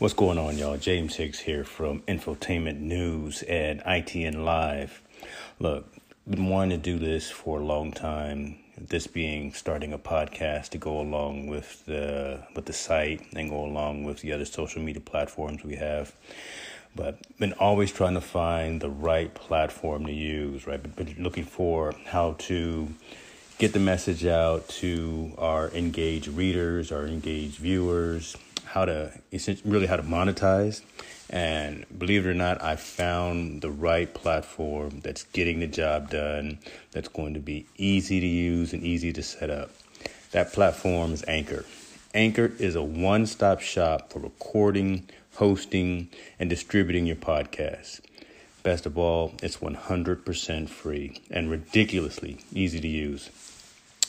What's going on, y'all? James Hicks here from Infotainment News and ITN Live. Look, been wanting to do this for a long time. This being starting a podcast to go along with the with the site and go along with the other social media platforms we have. But been always trying to find the right platform to use. Right, been looking for how to get the message out to our engaged readers, our engaged viewers how to really how to monetize. And believe it or not, I found the right platform that's getting the job done, that's going to be easy to use and easy to set up. That platform is Anchor. Anchor is a one stop shop for recording, hosting, and distributing your podcast. Best of all, it's 100% free and ridiculously easy to use.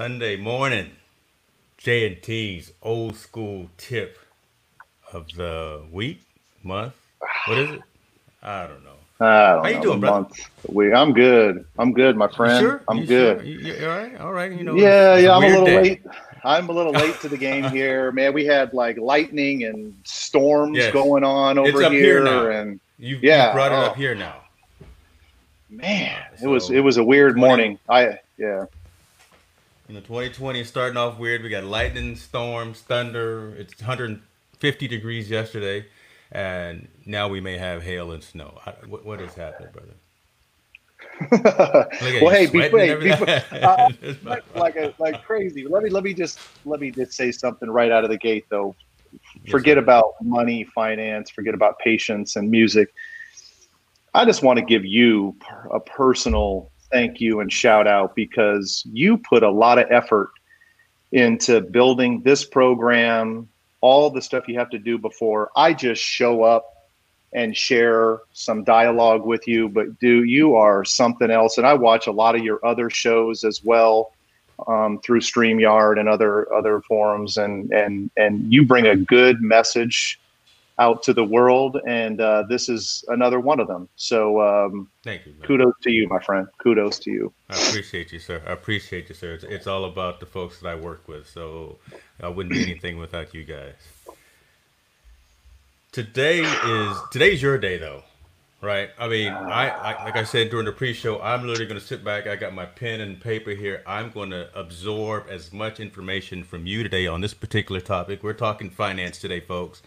Sunday morning, J and T's old school tip of the week, month. What is it? I don't know. I don't How you doing, brother? We, I'm good. I'm good, my friend. sure? I'm you good. Sure? You, all right. All right. You know. Yeah, yeah. I'm a little day. late. I'm a little late to the game here, man. We had like lightning and storms yes. going on over here, here and you yeah, brought it oh. up here now. Man, so, it was it was a weird 20, morning. I yeah. You know, 2020 is starting off weird. We got lightning, storms, thunder. It's 150 degrees yesterday, and now we may have hail and snow. What, what has happened, brother? well, hey, before, before uh, like, like, a, like crazy. Let me let me just let me just say something right out of the gate, though. Forget yes, about money, finance. Forget about patience and music. I just want to give you a personal thank you and shout out because you put a lot of effort into building this program, all the stuff you have to do before. I just show up and share some dialogue with you, but do you are something else. And I watch a lot of your other shows as well um, through StreamYard and other other forums, and and and you bring a good message out to the world, and uh, this is another one of them. So, um, thank you. Man. Kudos to you, my friend. Kudos to you. I appreciate you, sir. I appreciate you, sir. It's, it's all about the folks that I work with. So, I wouldn't be anything without you guys. Today is today's your day, though, right? I mean, I, I like I said during the pre-show, I'm literally going to sit back. I got my pen and paper here. I'm going to absorb as much information from you today on this particular topic. We're talking finance today, folks.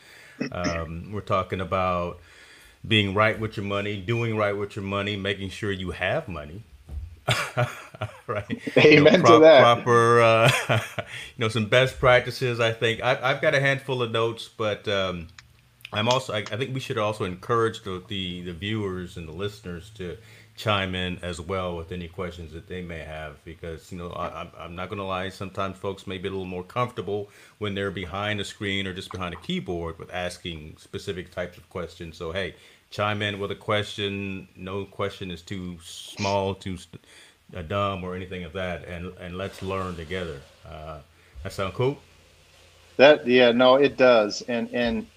Um, we're talking about being right with your money, doing right with your money, making sure you have money. right. Amen you know, pro- to that. Proper, uh, you know, some best practices. I think I, have got a handful of notes, but um, I'm also. I, I, think we should also encourage the, the, the viewers and the listeners to chime in as well with any questions that they may have because you know I, am not going to lie sometimes folks may be a little more comfortable when they're behind a screen or just behind a keyboard with asking specific types of questions. So hey chime in with a question. No question is too small too uh, dumb or anything of that and and let's learn together. Uh, that sound cool? That yeah no it does. And and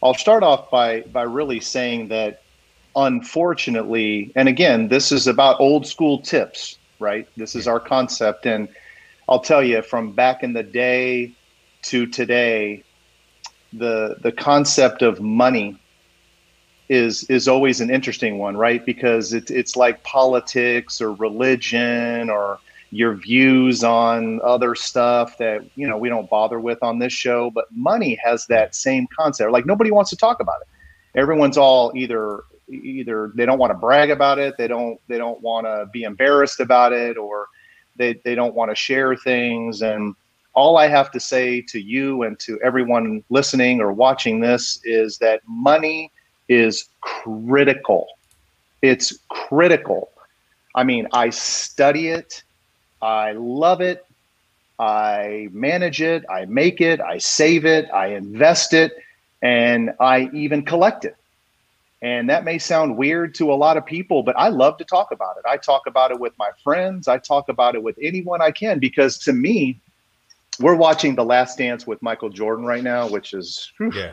i'll start off by by really saying that unfortunately, and again, this is about old school tips, right? This is our concept. And I'll tell you from back in the day to today, the the concept of money is is always an interesting one, right? Because it's it's like politics or religion or your views on other stuff that you know we don't bother with on this show but money has that same concept like nobody wants to talk about it everyone's all either either they don't want to brag about it, they don't they don't want to be embarrassed about it, or they they don't want to share things. And all I have to say to you and to everyone listening or watching this is that money is critical. It's critical. I mean, I study it, I love it, I manage it, I make it, I save it, I invest it, and I even collect it. And that may sound weird to a lot of people, but I love to talk about it. I talk about it with my friends. I talk about it with anyone I can because to me, we're watching The Last Dance with Michael Jordan right now, which is whew, yeah.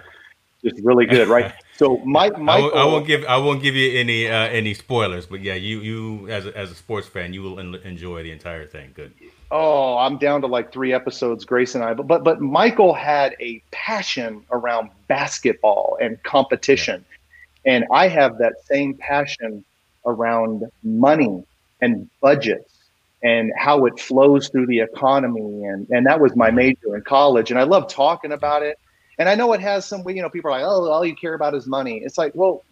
just really good, right? So Mike, Michael, I, won't give I won't give you any uh, any spoilers, but yeah, you you as a, as a sports fan, you will enjoy the entire thing. Good. Oh, I'm down to like three episodes, Grace and I. But but, but Michael had a passion around basketball and competition. Yeah and I have that same passion around money and budgets and how it flows through the economy. And, and that was my major in college. And I love talking about it. And I know it has some, you know, people are like, oh, all you care about is money. It's like, well,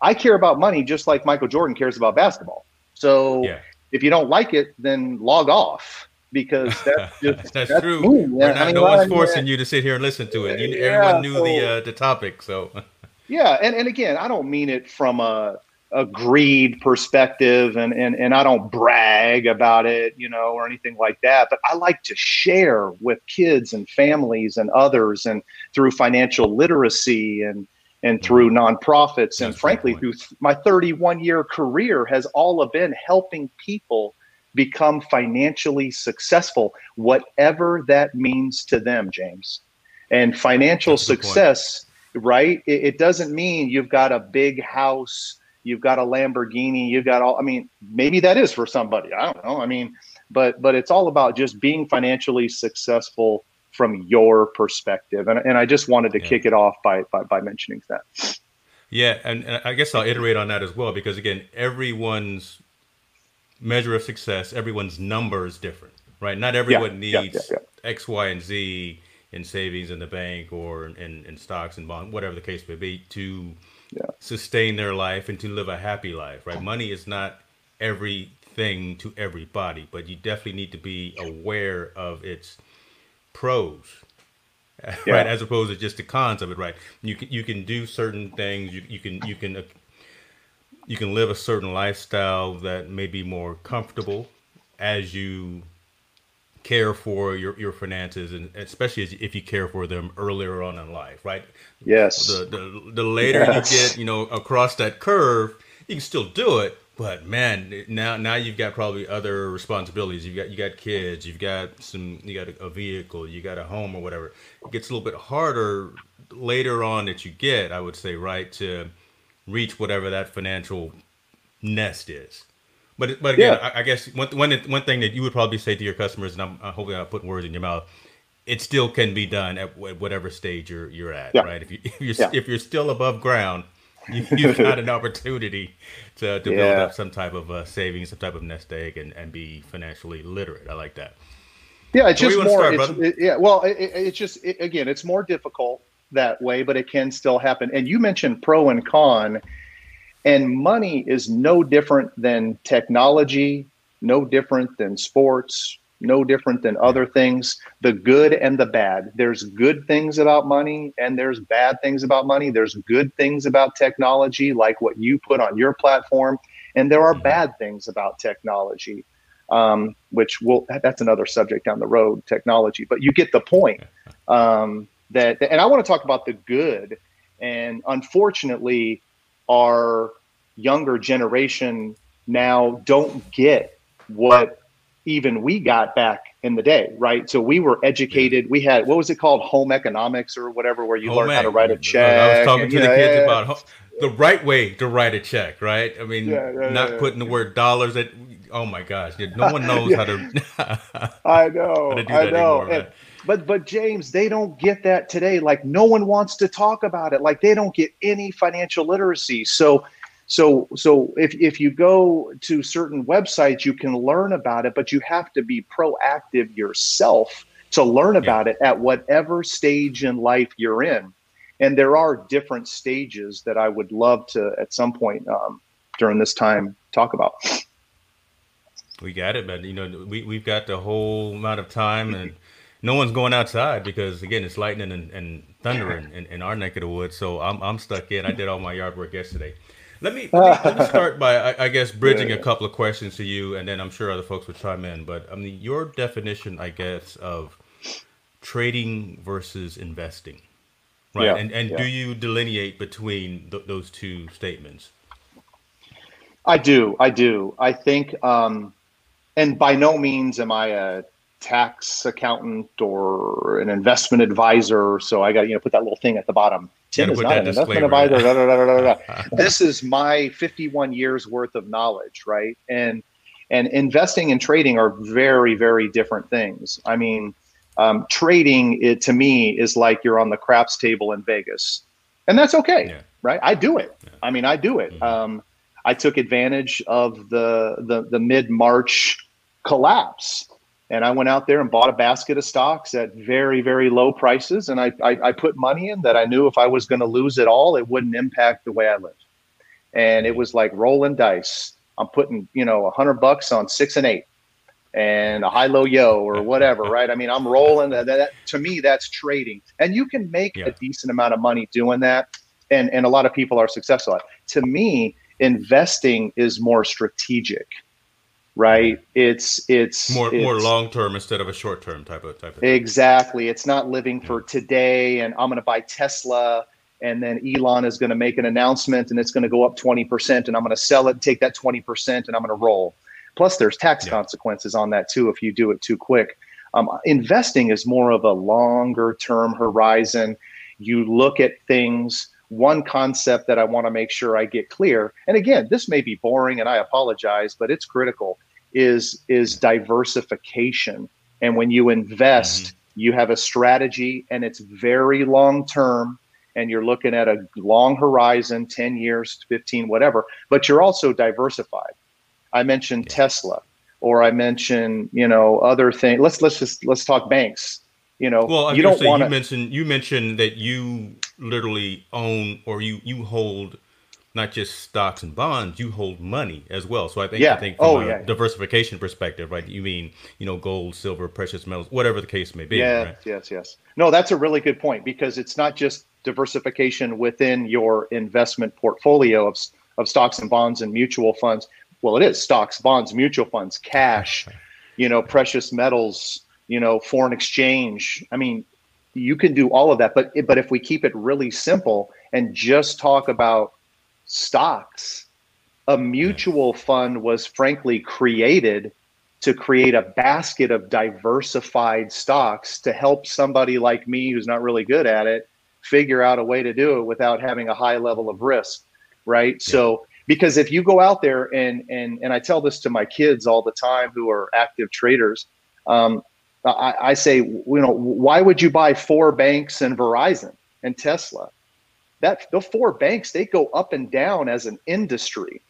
I care about money just like Michael Jordan cares about basketball. So yeah. if you don't like it, then log off because that's just that's, that's, true. Me. Not, I mean, no one's forcing yeah. you to sit here and listen to it. You, everyone knew so, the uh, the topic, so yeah, and, and again, I don't mean it from a, a greed perspective and, and, and I don't brag about it, you know, or anything like that. But I like to share with kids and families and others and through financial literacy and and mm-hmm. through nonprofits and frankly through my 31 year career has all been helping people become financially successful whatever that means to them james and financial success right? It, it doesn't mean you've got a big house, you've got a Lamborghini, you've got all. I mean, maybe that is for somebody. I don't know. I mean, but but it's all about just being financially successful from your perspective. And, and I just wanted to yeah. kick it off by, by, by mentioning that. Yeah, and, and, I guess I'll iterate on that as well because again, everyone's measure of success, everyone's number is different, right? Not everyone yeah, needs yeah, X, Y, and Z in savings in the bank or in, in stocks and bonds, whatever the case may be, to yeah. sustain their life and to live a happy life, right? Money is not everything to everybody, but you definitely need to be aware of its pros, yeah. right? As opposed to just the cons of it, right? You can you can do certain things. You you can you can uh, you can live a certain lifestyle that may be more comfortable as you care for your, your finances and especially if you care for them earlier on in life right? Yes. The the, the later yes. you get you know across that curve you can still do it but man now now you've got probably other responsibilities. You've got you got kids you've got some you got a, a vehicle you got a home or whatever. It gets a little bit harder later on that you get i would say right to reach whatever that financial nest is but but again, yeah. I, I, guess one one one thing that you would probably say to your customers, and I'm hopefully not putting words in your mouth, it still can be done at whatever stage you're you're at, yeah. right? If you if you're yeah. if you're still above ground, you, have got an opportunity to, to build up some type of uh, savings, some type of nest egg, and, and be financially literate. I like that. Yeah, it's so just more. Start, it's, it, yeah, well, it, it's just it, again, it's more difficult that way, but it can still happen. And you mentioned pro and con and money is no different than technology, no different than sports, no different than other things. The good and the bad. There's good things about money and there's bad things about money. There's good things about technology, like what you put on your platform. and there are bad things about technology, um, which will that's another subject down the road, technology. But you get the point. Um, that, and I want to talk about the good. And unfortunately, our younger generation now don't get what even we got back in the day, right? So we were educated. We had what was it called, home economics or whatever, where you home learn how to write a check. I was talking to the kids yeah, about the right way to write a check, right? I mean, not putting the word dollars. That oh my gosh, no one knows how to. I know. I know. Anymore, and, but but James, they don't get that today. Like no one wants to talk about it. Like they don't get any financial literacy. So so so if if you go to certain websites, you can learn about it, but you have to be proactive yourself to learn about yeah. it at whatever stage in life you're in. And there are different stages that I would love to at some point um, during this time talk about. We got it, man. You know, we we've got the whole amount of time and no one's going outside because again it's lightning and, and thunder in, in, in, our neck of the woods. So I'm, I'm stuck in. I did all my yard work yesterday. Let me, let me, let me start by I, I, guess bridging a couple of questions to you and then i'm sure other folks will chime in. But i mean your definition i guess of trading versus investing right? Yeah. and, and yeah. do you delineate between th- those two statements? I do i do. I think um and by no means am i a tax accountant or an investment advisor. So I got you know put that little thing at the bottom. Tim is not an investment advisor. Da, da, da, this is my 51 years worth of knowledge, right? And and investing and trading are very very different things. I mean, um, trading it to me is like you're on the craps table in Vegas, and that's okay, yeah. right? I do it. Yeah. I mean, I do it. Mm-hmm. Um, I took advantage of the the, the mid March collapse and I went out there and bought a basket of stocks at very, very low prices. And I, I, I put money in that I knew if I was going to lose it all, it wouldn't impact the way I lived. And it was like rolling dice. I'm putting, you know, a hundred bucks on six and eight and a high low yo or whatever, right? I mean, I'm rolling that, that to me, that's trading. And you can make yeah. a decent amount of money doing that. And, and a lot of people are successful at. To me, investing is more strategic right? It's it's more it's, more long term instead of a short term type of type of thing. exactly. It's not living for today and i'm going to buy tesla and then elon is going to make an announcement and it's going to go up 20% and i'm going to sell it take that 20% and i'm going to roll. Plus there's tax yeah. consequences on that too if you do it too quick. Um, investing is more of a longer term horizon. You look at things. One concept that I want to make sure I get clear, and again, this may be boring and I apologize, but it's critical, is is diversification. And when you invest, mm-hmm. you have a strategy and it's very long term and you're looking at a long horizon, 10 years, 15, whatever, but you're also diversified. I mentioned yeah. Tesla or I mentioned, you know, other things. Let's let's just let's talk banks. You know, well, you don't want to mention you mentioned that you literally own or you you hold not just stocks and bonds, you hold money as well. So I think yeah. I think oh, from oh, a yeah. diversification perspective, right? You mean you know gold, silver, precious metals, whatever the case may be. Yeah, right? yes, yes. No, that's a really good point because it's not just diversification within your investment portfolio of of stocks and bonds and mutual funds. Well, it is stocks, bonds, mutual funds, cash, you know, precious metals, you know, foreign exchange. I mean, you can do all of that but but if we keep it really simple and just talk about stocks a mutual fund was frankly created to create a basket of diversified stocks to help somebody like me who's not really good at it figure out a way to do it without having a high level of risk right yeah. so because if you go out there and and and I tell this to my kids all the time who are active traders um, I, I say, you know, why would you buy four banks and Verizon and Tesla? That the four banks they go up and down as an industry,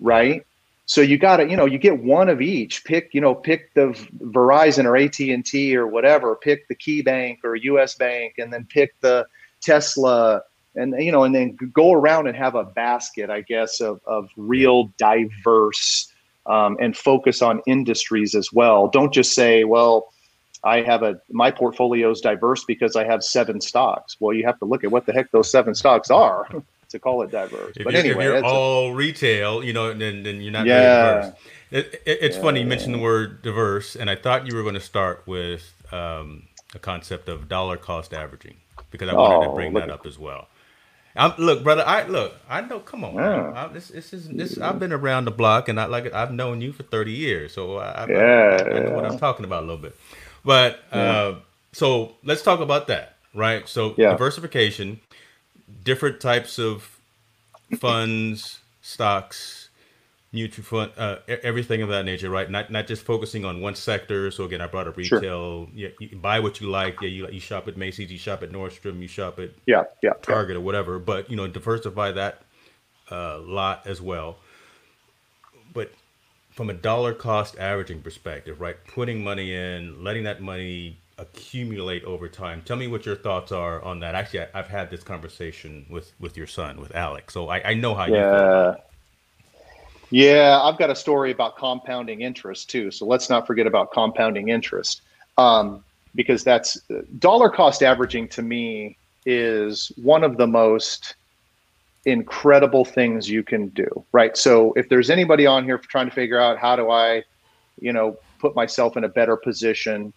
right? So you got to, you know, you get one of each. Pick, you know, pick the Verizon or AT and T or whatever. Pick the Key Bank or U.S. Bank, and then pick the Tesla, and you know, and then go around and have a basket, I guess, of of real diverse um, and focus on industries as well. Don't just say, well, I have a my portfolio is diverse because I have seven stocks. Well, you have to look at what the heck those seven stocks are. to call it diverse. If but anyway, if you're all a, retail, you know, then then you're not yeah. very diverse. It, it, it's yeah. funny you mentioned the word diverse, and I thought you were going to start with um, the concept of dollar cost averaging because I wanted oh, to bring that up as well. I'm, look, brother. I look. I know. Come on. Yeah. I, this, this is this. I've been around the block, and I like. It, I've known you for thirty years, so I, yeah, I, I know what I'm talking about a little bit. But uh, so let's talk about that, right? So yeah. diversification, different types of funds, stocks, mutual fund, uh, everything of that nature, right? Not not just focusing on one sector. So again, I brought up retail. Sure. Yeah, you buy what you like. Yeah, you you shop at Macy's, you shop at Nordstrom, you shop at yeah, yeah, Target yeah. or whatever. But you know, diversify that uh, lot as well. From a dollar cost averaging perspective, right? Putting money in, letting that money accumulate over time. Tell me what your thoughts are on that. Actually, I, have had this conversation with with your son, with Alex, so I, I know how yeah. you feel. Yeah, I've got a story about compounding interest too. So let's not forget about compounding interest, um, because that's dollar cost averaging to me is one of the most incredible things you can do. Right. So if there's anybody on here trying to figure out how do I, you know, put myself in a better position,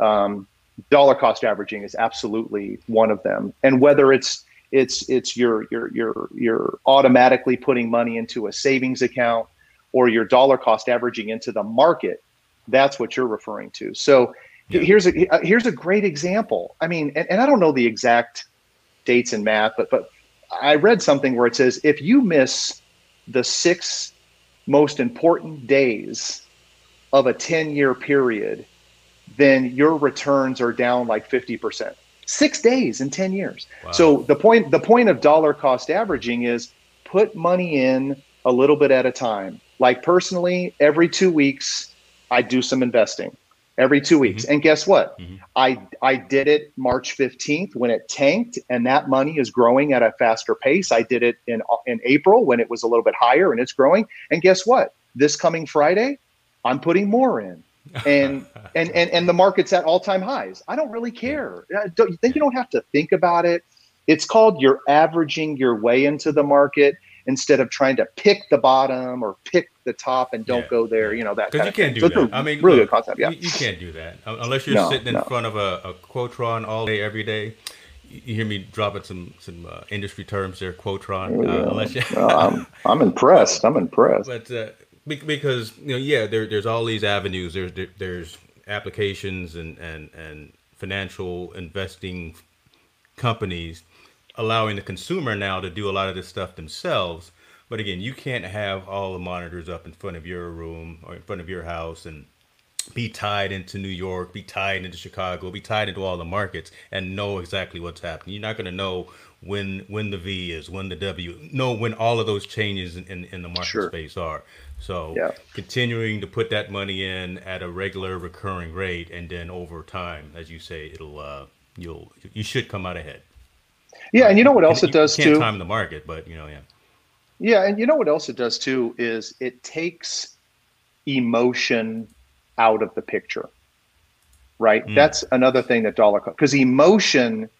um, dollar cost averaging is absolutely one of them. And whether it's it's it's your your you're you're automatically putting money into a savings account or your dollar cost averaging into the market that's what you're referring to so yeah. here's a here's a great example i mean and, and i don't know the exact dates and math but but i read something where it says if you miss the six most important days of a 10 year period then your returns are down like 50% six days in 10 years. Wow. So the point the point of dollar cost averaging is put money in a little bit at a time. Like personally, every two weeks I do some investing. Every two weeks. Mm-hmm. And guess what? Mm-hmm. I I did it March 15th when it tanked and that money is growing at a faster pace. I did it in in April when it was a little bit higher and it's growing. And guess what? This coming Friday, I'm putting more in and and and and the market's at all time highs. I don't really care. Don't, you think you don't have to think about it? It's called you're averaging your way into the market instead of trying to pick the bottom or pick the top and don't yeah. go there. You know that because you can't do so that. I mean, really look, good concept. Yeah, you, you, can't do that unless you're no, sitting in no. front of a, a Quotron all day every day. You hear me dropping some some uh, industry terms there, Quotron. Uh, unless you... I'm I'm impressed. I'm impressed. But uh, because you know yeah there, there's all these avenues there's there, there's applications and, and and financial investing companies allowing the consumer now to do a lot of this stuff themselves but again you can't have all the monitors up in front of your room or in front of your house and be tied into New York, be tied into Chicago, be tied into all the markets, and know exactly what's happening. You're not going to know when when the V is, when the W, know when all of those changes in, in, in the market sure. space are. So yeah. continuing to put that money in at a regular recurring rate, and then over time, as you say, it'll uh, you'll you should come out ahead. Yeah, and you know what else it does can't too. Time the market, but you know, yeah. Yeah, and you know what else it does too is it takes emotion out of the picture. Right. Mm. That's another thing that dollar because emotion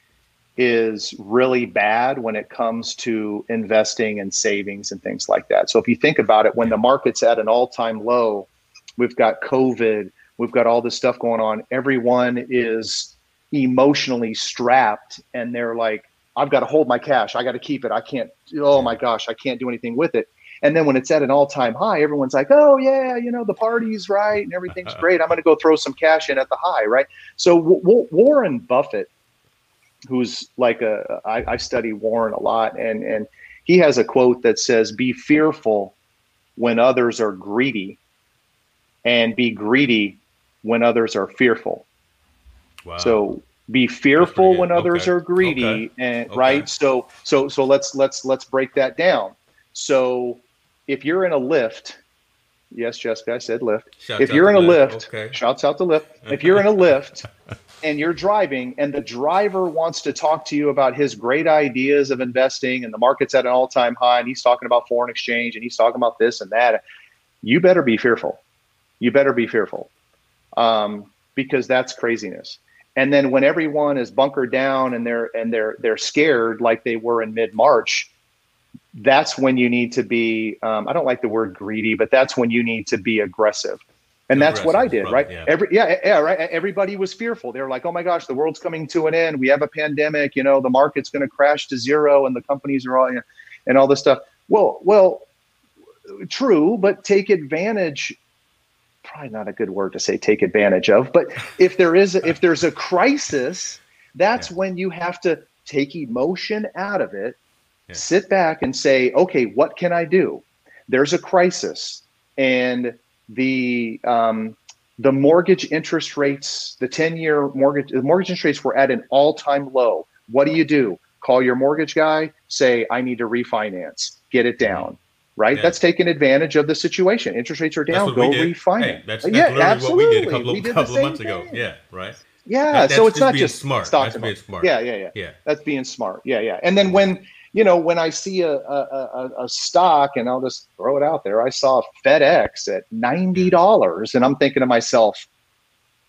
is really bad when it comes to investing and savings and things like that. So if you think about it, when the market's at an all-time low, we've got COVID, we've got all this stuff going on. Everyone is emotionally strapped and they're like, I've got to hold my cash. I got to keep it. I can't, oh my gosh, I can't do anything with it. And then when it's at an all-time high, everyone's like, "Oh yeah, you know the party's right and everything's great. I'm going to go throw some cash in at the high, right?" So w- w- Warren Buffett who's like a I, I study Warren a lot, and and he has a quote that says, "Be fearful when others are greedy, and be greedy when others are fearful." Wow. So be fearful when others okay. are greedy, okay. and okay. right. So so so let's let's let's break that down. So if you're in a Lyft. Yes, Jessica, I said Lyft. Shouts if you're in a Lyft, Lyft shouts out the Lyft. If you're in a Lyft and you're driving and the driver wants to talk to you about his great ideas of investing and the market's at an all-time high and he's talking about foreign exchange and he's talking about this and that you better be fearful you better be fearful um, because that's craziness and then when everyone is bunkered down and they're and they're they're scared like they were in mid-march that's when you need to be. Um, I don't like the word greedy, but that's when you need to be aggressive. And that's what I did, right? Yeah. Every yeah, yeah, right. Everybody was fearful. They were like, "Oh my gosh, the world's coming to an end. We have a pandemic. You know, the market's going to crash to zero, and the companies are all, you know, and all this stuff." Well, well, true, but take advantage. Probably not a good word to say take advantage of, but if there is if there's a crisis, that's yeah. when you have to take emotion out of it, yeah. sit back and say, "Okay, what can I do?" There's a crisis, and the um, the mortgage interest rates, the 10 year mortgage, the mortgage interest rates were at an all time low. What do you do? Call your mortgage guy, say, I need to refinance, get it down. Right? Yeah. That's taking advantage of the situation. Interest rates are down, go refinance. Hey, that's, that's yeah, absolutely. what we did a couple, did couple of months thing. ago. Yeah, right. Yeah, that, so it's not just smart. That's being smart. Yeah, yeah, yeah. Yeah. That's being smart. Yeah, yeah. And then when you know, when I see a, a, a, stock, and I'll just throw it out there, I saw FedEx at $90, and I'm thinking to myself,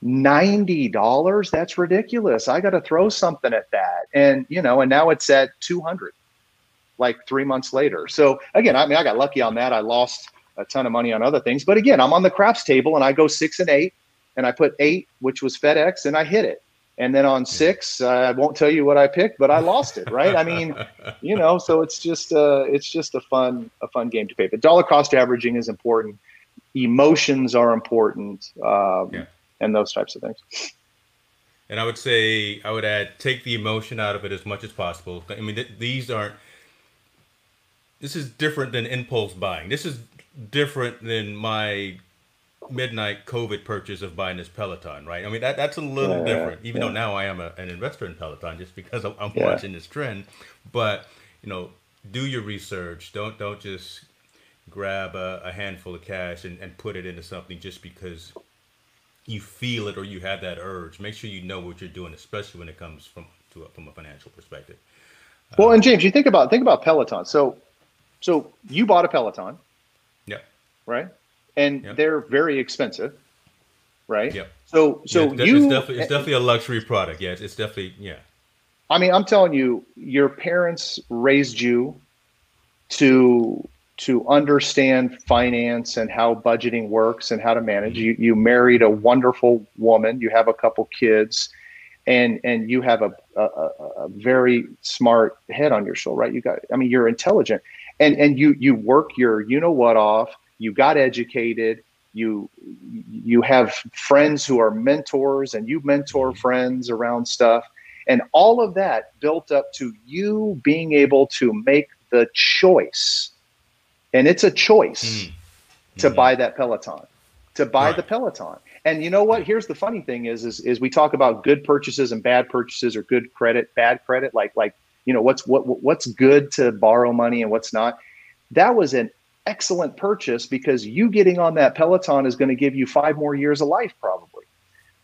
$90? That's ridiculous. I got to throw something at that. And, you know, and now it's at 200 like three months later. So again, I mean, I got lucky on that. I lost a ton of money on other things, but again, I'm on the craps table and I go six and eight and I put eight, which was FedEx, and I hit it. And then on six, uh, I won't tell you what I picked, but I lost it. Right? I mean, you know, so it's just uh, it's just a fun a fun game to play. But dollar cost averaging is important. Emotions are important, um, yeah. and those types of things. And I would say I would add take the emotion out of it as much as possible. I mean, th- these aren't. This is different than impulse buying. This is different than my midnight COVID purchase of buying this Peloton, right? I mean, that that's a little yeah, different, even yeah. though now I am a, an investor in Peloton just because I'm, I'm yeah. watching this trend. But, you know, do your research. Don't don't just grab a, a handful of cash and, and put it into something just because you feel it or you have that urge. Make sure you know what you're doing, especially when it comes from to a, from a financial perspective. Well, and um, James, you think about think about Peloton. So, so you bought a Peloton. Yeah. Right and yep. they're very expensive, right? Yeah. So so yeah, you it's definitely, it's definitely a luxury product. Yeah, it's, it's definitely yeah. I mean, I'm telling you, your parents raised you to to understand finance and how budgeting works and how to manage. Mm-hmm. You you married a wonderful woman. You have a couple kids, and and you have a, a, a very smart head on your shoulder, right? You got. I mean, you're intelligent, and and you you work your you know what off. You got educated. You you have friends who are mentors and you mentor mm-hmm. friends around stuff. And all of that built up to you being able to make the choice. And it's a choice mm-hmm. to buy that peloton to buy right. the peloton. And you know what? Here's the funny thing is, is is we talk about good purchases and bad purchases or good credit bad credit like like you know what's what what's good to borrow money and what's not that was an excellent purchase because you getting on that Peloton is going to give you five more years of life, probably.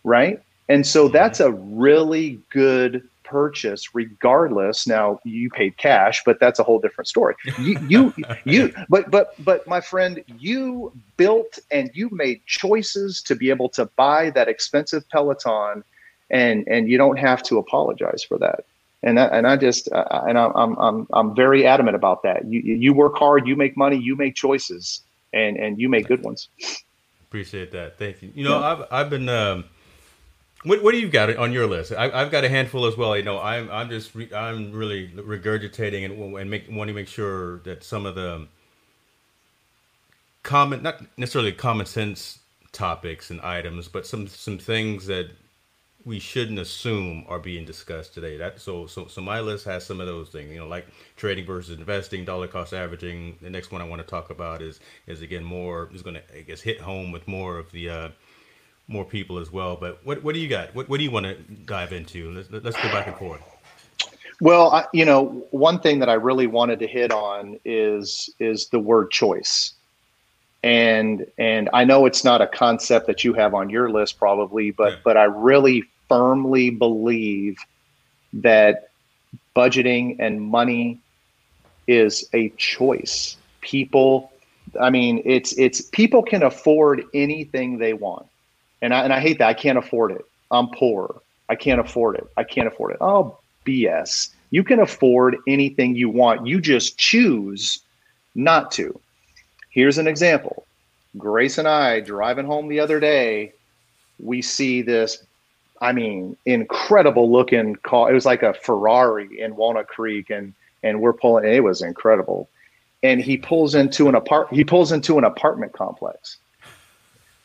Right. And so mm-hmm. that's a really good purchase regardless now you paid cash but that's a whole different story you you you but but but my friend you built and you made choices to be able to buy that expensive peloton and and you don't have to apologize for that and I, and I just uh, and I'm I'm I'm very adamant about that. You you work hard, you make money, you make choices, and and you make good ones. Appreciate that. Thank you. You know, yeah. I've I've been. Um, what, what do you got on your list? I, have got a handful as well. You know, I'm I'm just re, I'm really regurgitating and and make, want to make sure that some of the common, not necessarily common sense topics and items, but some some things that we shouldn't assume are being discussed today. That so so so my list has some of those things, you know, like trading versus investing, dollar cost averaging. The next one I want to talk about is is again more is going to I guess hit home with more of the uh, more people as well. But what what do you got? What what do you want to dive into? Let's let's go back and forth. Well, I, you know, one thing that I really wanted to hit on is is the word choice and and I know it's not a concept that you have on your list probably, but yeah. but I really firmly believe that budgeting and money is a choice. People, I mean, it's it's people can afford anything they want, and I and I hate that. I can't afford it. I'm poor. I can't afford it. I can't afford it. Oh, BS. You can afford anything you want. You just choose not to. Here's an example. Grace and I driving home the other day, we see this I mean, incredible looking car. It was like a Ferrari in Walnut Creek, and and we're pulling. It was incredible. And he pulls into an apart. He pulls into an apartment complex.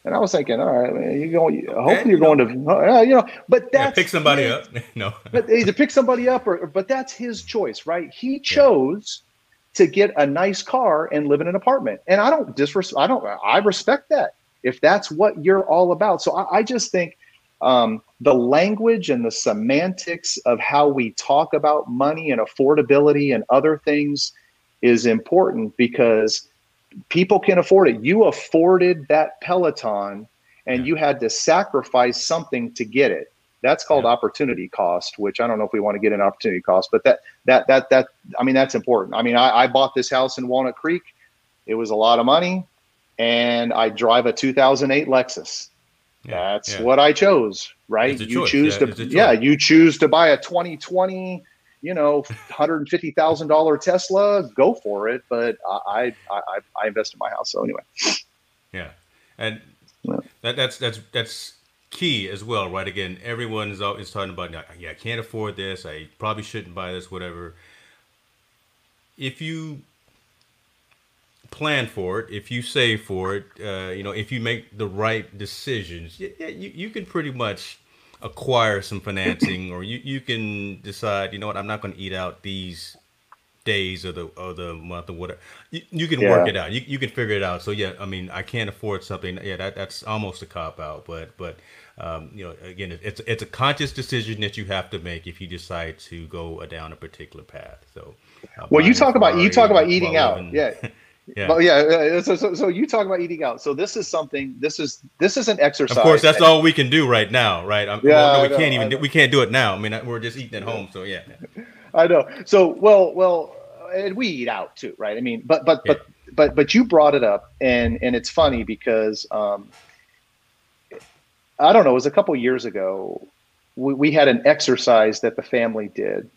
And I was thinking, all right, man, you going? Hopefully, you're going to, uh, you know. But that's yeah, pick somebody his, up. no, but either pick somebody up, or but that's his choice, right? He chose yeah. to get a nice car and live in an apartment, and I don't disrespect. I don't. I respect that if that's what you're all about. So I, I just think um, the language and the semantics of how we talk about money and affordability and other things is important because people can afford it. You afforded that Peloton and you had to sacrifice something to get it. That's called yeah. opportunity cost, which I don't know if we want to get an opportunity cost, but that that that that I mean that's important. I mean I, I bought this house in Walnut Creek. It was a lot of money, and I drive a 2008 Lexus. That's yeah. what I chose, right? You choice. choose yeah, to yeah, you choose to buy a 2020, you know, $150,000 Tesla, go for it, but I I I invest in my house so anyway. Yeah. And yeah. that that's that's that's key as well, right? Again, everyone is always talking about yeah, I can't afford this, I probably shouldn't buy this whatever. If you plan for it, if you save for it, uh, you know, if you make the right decisions, yeah, you, you can pretty much acquire some financing or you, you can decide, you know what, I'm not going to eat out these days of the of the month or whatever. You, you can yeah. work it out. You, you can figure it out. So yeah, I mean, I can't afford something. Yeah, that, that's almost a cop out. But but um, you know, again, it's it's a conscious decision that you have to make if you decide to go down a particular path. So. Uh, well, you talk about you talk about eating out. Yeah. Yeah. But yeah, so, so, so you talk about eating out. So this is something. This is this is an exercise. Of course, that's all we can do right now, right? I'm, yeah, well, no, we can't even. We can't do it now. I mean, we're just eating at home. So yeah. I know. So well, well, and we eat out too, right? I mean, but but yeah. but but but you brought it up, and and it's funny because um, I don't know. It was a couple years ago. We, we had an exercise that the family did,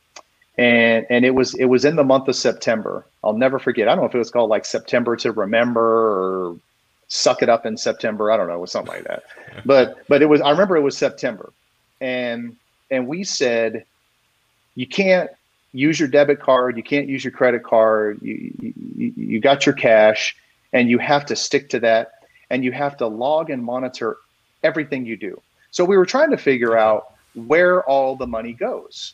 and and it was it was in the month of September. I'll never forget. I don't know if it was called like September to Remember or Suck It Up in September. I don't know, it was something like that. but but it was. I remember it was September, and and we said you can't use your debit card, you can't use your credit card. You you, you got your cash, and you have to stick to that, and you have to log and monitor everything you do. So we were trying to figure out where all the money goes,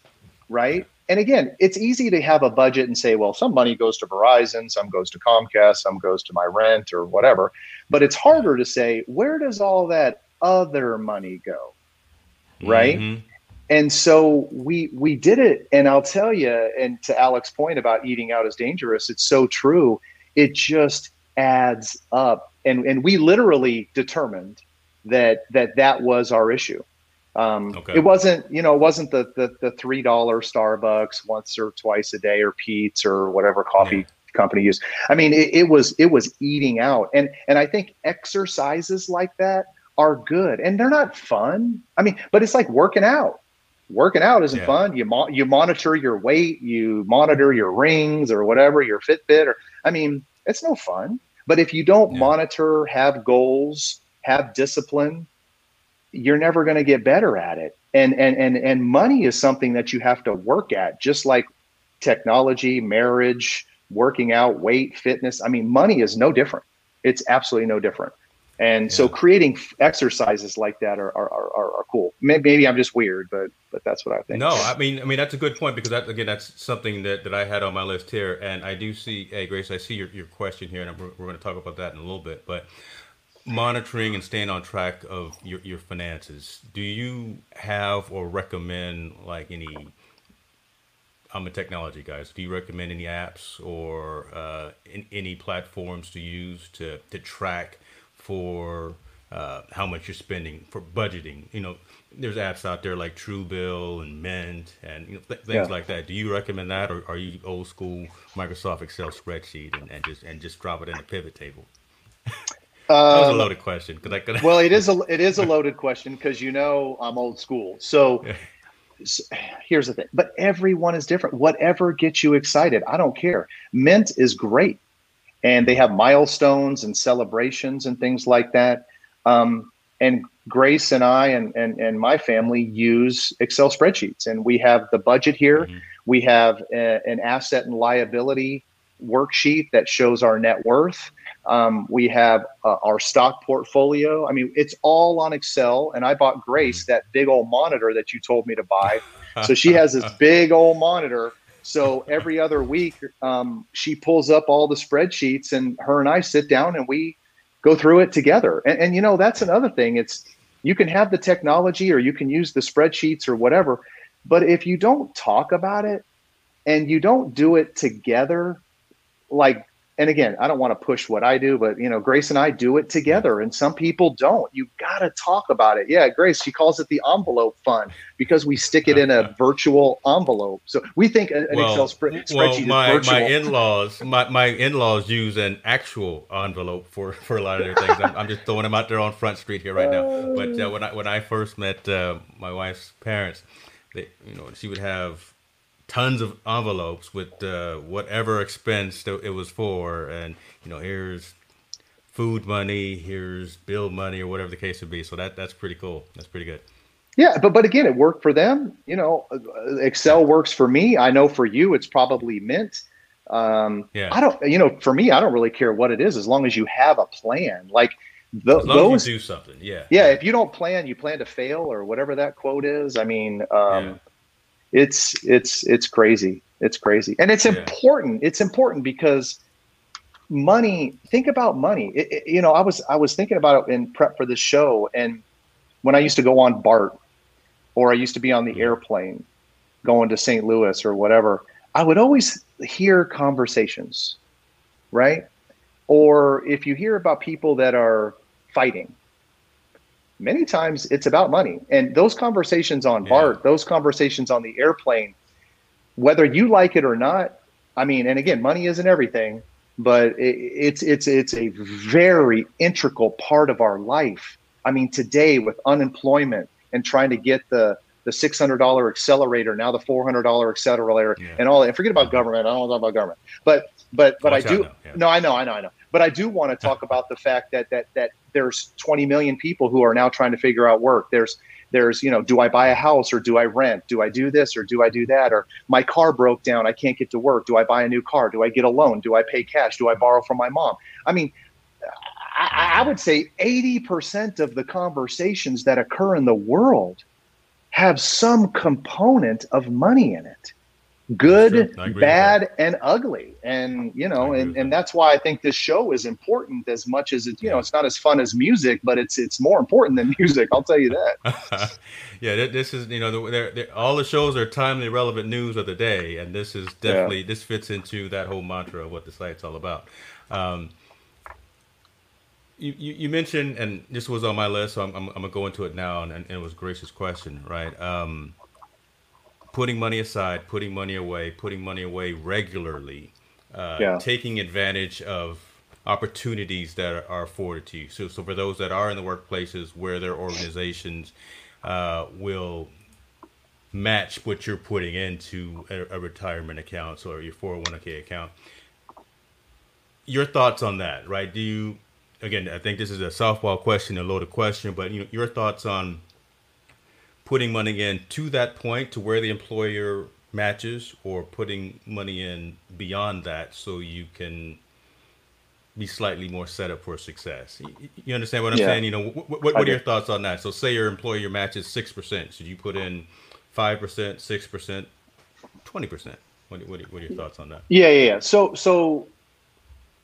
right? And again, it's easy to have a budget and say, well, some money goes to Verizon, some goes to Comcast, some goes to my rent or whatever. But it's harder to say, where does all that other money go? Right. Mm-hmm. And so we we did it. And I'll tell you, and to Alex's point about eating out is dangerous, it's so true. It just adds up. And and we literally determined that that that was our issue um, okay. It wasn't, you know, it wasn't the the, the three dollar Starbucks once or twice a day or Pete's or whatever coffee yeah. company used. I mean, it, it was it was eating out, and and I think exercises like that are good, and they're not fun. I mean, but it's like working out. Working out isn't yeah. fun. You mo- you monitor your weight, you monitor your rings or whatever, your Fitbit, or I mean, it's no fun. But if you don't yeah. monitor, have goals, have discipline, you're never going to get better at it. And and and and money is something that you have to work at, just like technology, marriage, working out, weight, fitness. I mean, money is no different. It's absolutely no different. And yeah. so creating exercises like that are, are, are, are, cool. Maybe I'm just weird, but but that's what I think. No, I mean I mean that's a good point because that again that's something that, that I had on my list here, and I do see. Hey Grace, I see your, your question here, and we're, we're going to talk about that in a little bit. But monitoring and staying on track of your, your finances, do you have or recommend like any? I'm a technology guy. So do you recommend any apps or uh, in, any platforms to use to to track for uh, how much you're spending for budgeting? You know, there's apps out there like Truebill and Mint and you know, th- things yeah. like that. Do you recommend that, or are you old school Microsoft Excel spreadsheet and, and just and just drop it in a pivot table? That was a um, loaded question. I could... well, it is a it is a loaded question because you know I'm old school. So here's the thing, but everyone is different. Whatever gets you excited, I don't care. Mint is great, and they have milestones and celebrations and things like that. Um, and Grace and I and, and, and my family use Excel spreadsheets, and we have the budget here. Mm-hmm. We have a, an asset and liability worksheet that shows our net worth. Um, we have uh, our stock portfolio. I mean, it's all on Excel. And I bought Grace that big old monitor that you told me to buy. so she has this big old monitor. So every other week, um, she pulls up all the spreadsheets, and her and I sit down and we go through it together. And, and you know, that's another thing. It's you can have the technology or you can use the spreadsheets or whatever, but if you don't talk about it and you don't do it together, like and again, I don't want to push what I do, but you know, Grace and I do it together, and some people don't. You got to talk about it. Yeah, Grace, she calls it the envelope fund because we stick it in a virtual envelope. So we think an well, Excel spreadsheet well, my, is virtual. My in-laws, my, my in-laws use an actual envelope for, for a lot of their things. I'm, I'm just throwing them out there on Front Street here right now. But uh, when I when I first met uh, my wife's parents, they, you know, she would have tons of envelopes with uh, whatever expense it was for, and you know, here's food money, here's bill money, or whatever the case would be. So that that's pretty cool. That's pretty good. Yeah, but but again, it worked for them. You know, Excel works for me. I know for you, it's probably Mint. Um, yeah. I don't. You know, for me, I don't really care what it is as long as you have a plan. Like the, those do something. Yeah. Yeah. If you don't plan, you plan to fail, or whatever that quote is. I mean, um, yeah it's it's it's crazy. It's crazy, and it's yeah. important. It's important because money. Think about money. It, it, you know, I was I was thinking about it in prep for this show, and when I used to go on BART, or I used to be on the mm-hmm. airplane going to St. Louis or whatever, I would always hear conversations, right? Or if you hear about people that are fighting, many times it's about money. And those conversations on yeah. BART, those conversations on the airplane, whether you like it or not, I mean, and again, money isn't everything, but it, it's it's it's a very integral part of our life. I mean, today with unemployment and trying to get the the six hundred dollar accelerator, now the four hundred dollar accelerator, yeah. and all that. And forget about government. I don't want to talk about government, but but but I do. Yeah. No, I know, I know, I know. But I do want to talk about the fact that that that there's 20 million people who are now trying to figure out work. There's there's you know do i buy a house or do i rent? Do i do this or do i do that? Or my car broke down i can't get to work. Do i buy a new car? Do i get a loan? Do i pay cash? Do i borrow from my mom? I mean i, I would say 80% of the conversations that occur in the world have some component of money in it good, bad, and ugly. And you know, and, and that's why I think this show is important as much as it, you know, it's not as fun as music, but it's it's more important than music. I'll tell you that. yeah, this is you know, they're, they're, all the shows are timely, relevant news of the day, and this is definitely yeah. this fits into that whole mantra of what the site's all about. Um, you, you, you, mentioned, and this was on my list, so I'm, I'm, I'm gonna go into it now, and, and, it was Grace's question, right? Um, putting money aside, putting money away, putting money away regularly, uh, yeah. taking advantage of opportunities that are afforded to you. So, so for those that are in the workplaces where their organizations uh, will match what you're putting into a, a retirement account or your 401k account, your thoughts on that, right? Do you, again, I think this is a softball question, a loaded question, but you know, your thoughts on putting money in to that point to where the employer matches or putting money in beyond that so you can be slightly more set up for success. You understand what I'm yeah. saying? You know, what, what, what are your thoughts on that? So say your employer matches 6%. Should you put in 5%, 6%, 20%? What, what, what are your thoughts on that? Yeah, yeah, yeah. So, so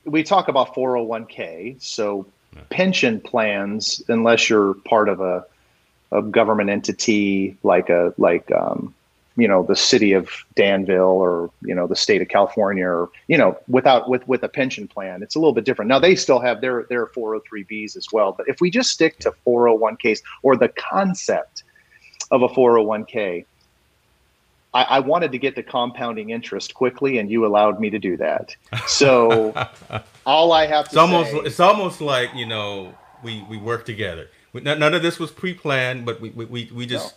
we talk about 401k. So yeah. pension plans, unless you're part of a a government entity like a like um, you know the city of Danville or you know the state of California or you know without with with a pension plan it's a little bit different. Now they still have their their 403bs as well but if we just stick to 401ks or the concept of a 401k I, I wanted to get the compounding interest quickly and you allowed me to do that. So all I have to it's almost say, it's almost like you know we we work together none of this was pre-planned, but we we, we just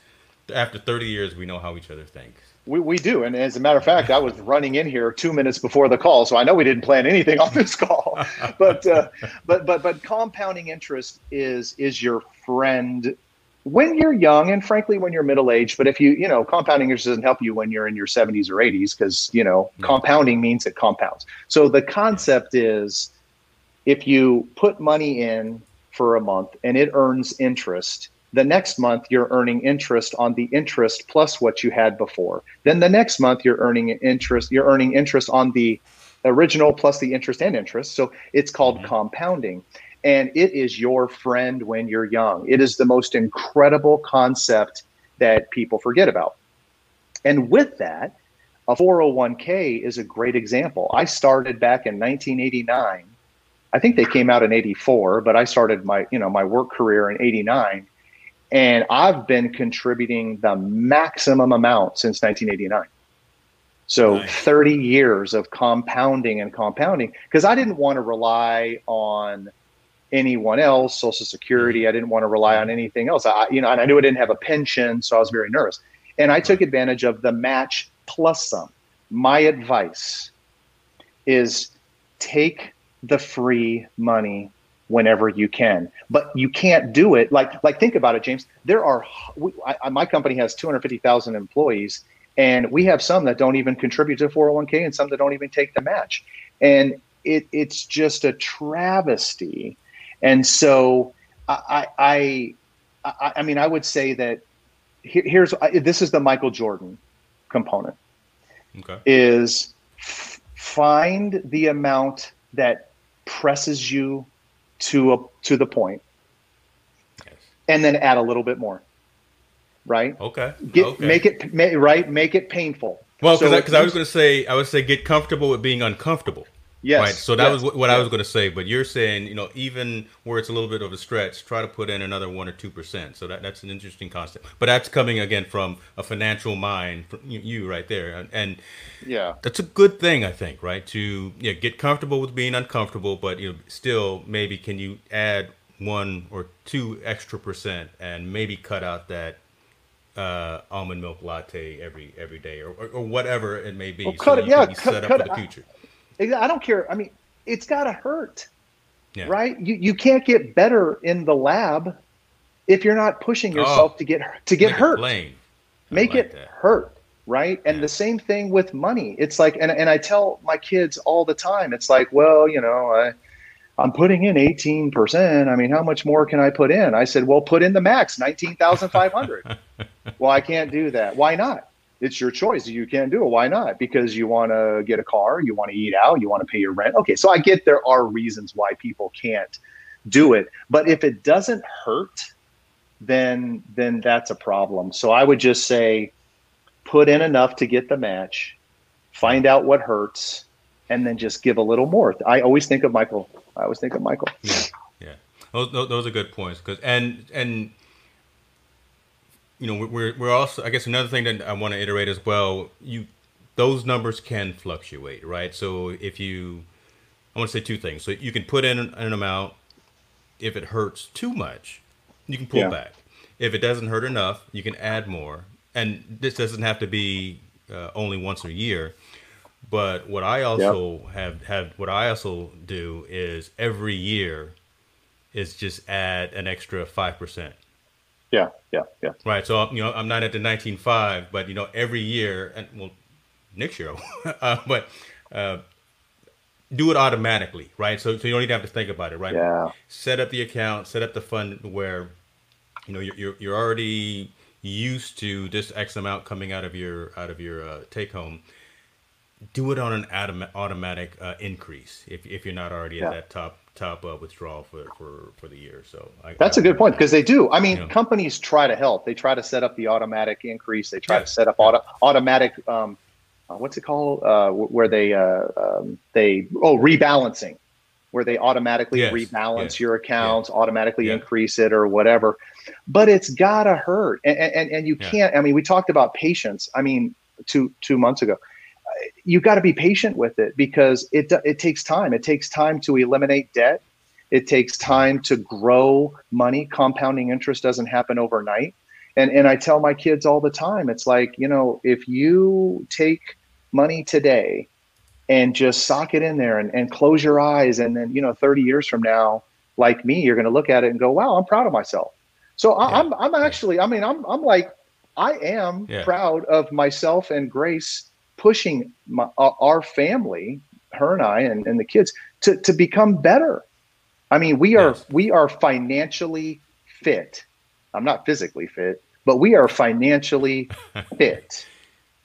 after 30 years, we know how each other thinks. We, we do. And as a matter of fact, I was running in here two minutes before the call. So I know we didn't plan anything on this call, but, uh, but, but, but compounding interest is, is your friend when you're young and frankly when you're middle aged but if you you know compounding interest doesn't help you when you're in your 70s or 80s because you know compounding means it compounds so the concept is if you put money in for a month and it earns interest the next month you're earning interest on the interest plus what you had before then the next month you're earning interest you're earning interest on the original plus the interest and interest so it's called mm-hmm. compounding and it is your friend when you're young. It is the most incredible concept that people forget about. And with that, a 401k is a great example. I started back in 1989. I think they came out in 84, but I started my, you know, my work career in 89 and I've been contributing the maximum amount since 1989. So nice. 30 years of compounding and compounding because I didn't want to rely on anyone else, Social Security. Mm-hmm. I didn't want to rely on anything else. I, you know, and I knew I didn't have a pension, so I was very nervous. And I took advantage of the match plus some. My advice is take the free money whenever you can, but you can't do it. Like, like think about it, James. There are we, I, my company has 250,000 employees, and we have some that don't even contribute to 401k, and some that don't even take the match. And it, it's just a travesty and so I, I, I, I mean, I would say that here, here's this is the Michael Jordan component. Okay. Is f- find the amount that presses you to a to the point, yes. and then add a little bit more. Right. Okay. Get, okay. Make it right. Make it painful. Well, because so I, I was going to say, I would say, get comfortable with being uncomfortable. Yes. Right. So that yes. was what I was going to say. But you're saying, you know, even where it's a little bit of a stretch, try to put in another one or two percent. So that, that's an interesting concept. But that's coming again from a financial mind, from you right there, and, and yeah, that's a good thing, I think. Right. To yeah, get comfortable with being uncomfortable, but you know, still maybe can you add one or two extra percent and maybe cut out that uh, almond milk latte every every day or, or, or whatever it may be. Well, cut so it, yeah, cut, cut for the future. I don't care. I mean, it's got to hurt, yeah. right? You you can't get better in the lab if you're not pushing yourself oh, to get to get hurt. Make like it that. hurt, right? And yeah. the same thing with money. It's like, and and I tell my kids all the time. It's like, well, you know, I. I'm putting in 18%. I mean, how much more can I put in? I said, well, put in the max, 19,500. well, I can't do that. Why not? It's your choice. You can't do it. Why not? Because you want to get a car, you want to eat out, you want to pay your rent. Okay, so I get there are reasons why people can't do it, but if it doesn't hurt, then then that's a problem. So I would just say put in enough to get the match, find out what hurts, and then just give a little more. I always think of Michael. I always think of Michael. Yeah, yeah. Those, those are good points because and and you know, we're we're also I guess another thing that I want to iterate as well. You those numbers can fluctuate, right? So if you, I want to say two things. So you can put in an, an amount. If it hurts too much, you can pull yeah. back. If it doesn't hurt enough, you can add more. And this doesn't have to be uh, only once a year. But what I also yep. have have what I also do is every year is just add an extra five percent yeah, yeah, yeah. Right. So you know, I'm not at the 19.5, but you know, every year, and well, next year, uh, but uh, do it automatically, right? So so you don't even have to think about it, right? Yeah. Set up the account, set up the fund where you know you're you're, you're already used to this X amount coming out of your out of your uh, take home. Do it on an autom- automatic uh, increase if if you're not already yeah. at that top top uh, withdrawal for, for, for the year. So I, that's I, a good point because they do. I mean, you know, companies try to help. They try to set up the automatic increase. They try yeah. to set up auto, automatic. Um, uh, what's it called? Uh, where they uh, um, they oh rebalancing, where they automatically yes. rebalance yes. your accounts, yeah. automatically yeah. increase it or whatever. But it's gotta hurt, and and, and you can't. I mean, we talked about patience. I mean, two two months ago you got to be patient with it because it it takes time. It takes time to eliminate debt. It takes time to grow money. Compounding interest doesn't happen overnight. And and I tell my kids all the time, it's like, you know, if you take money today and just sock it in there and, and close your eyes and then, you know, 30 years from now, like me, you're gonna look at it and go, Wow, I'm proud of myself. So yeah. I'm I'm actually, I mean, I'm I'm like I am yeah. proud of myself and Grace pushing my, our family, her and I, and, and the kids to, to become better. I mean, we are yes. we are financially fit. I'm not physically fit, but we are financially fit.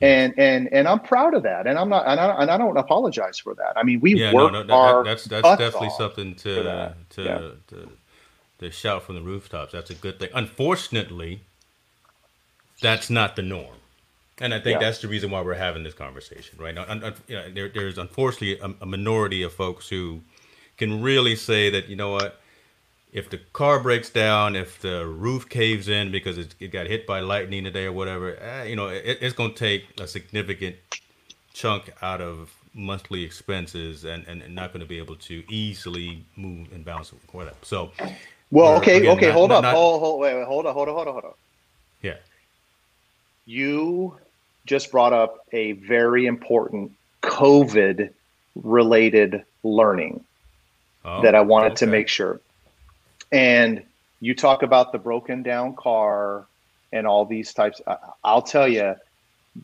And and and I'm proud of that, and I'm not, and I, and I don't apologize for that. I mean, we yeah, work no, no, our that's that's definitely something to to, yeah. to to shout from the rooftops. That's a good thing. Unfortunately, that's not the norm. And I think yeah. that's the reason why we're having this conversation right now. you know, there, there's unfortunately a, a, minority of folks who can really say that you know what, if the car breaks down, if the roof caves in because it, it got hit by lightning today or whatever, eh, you know, it, it's going to take a significant chunk out of monthly expenses and, and, and not going to be able to easily move and bounce whatever. So, well, okay, again, okay, not, hold not, up, not, hold, hold, wait, wait, hold on, hold on, hold on, hold on. Yeah. You just brought up a very important COVID related learning oh, that I wanted okay. to make sure. And you talk about the broken down car and all these types. I'll tell you,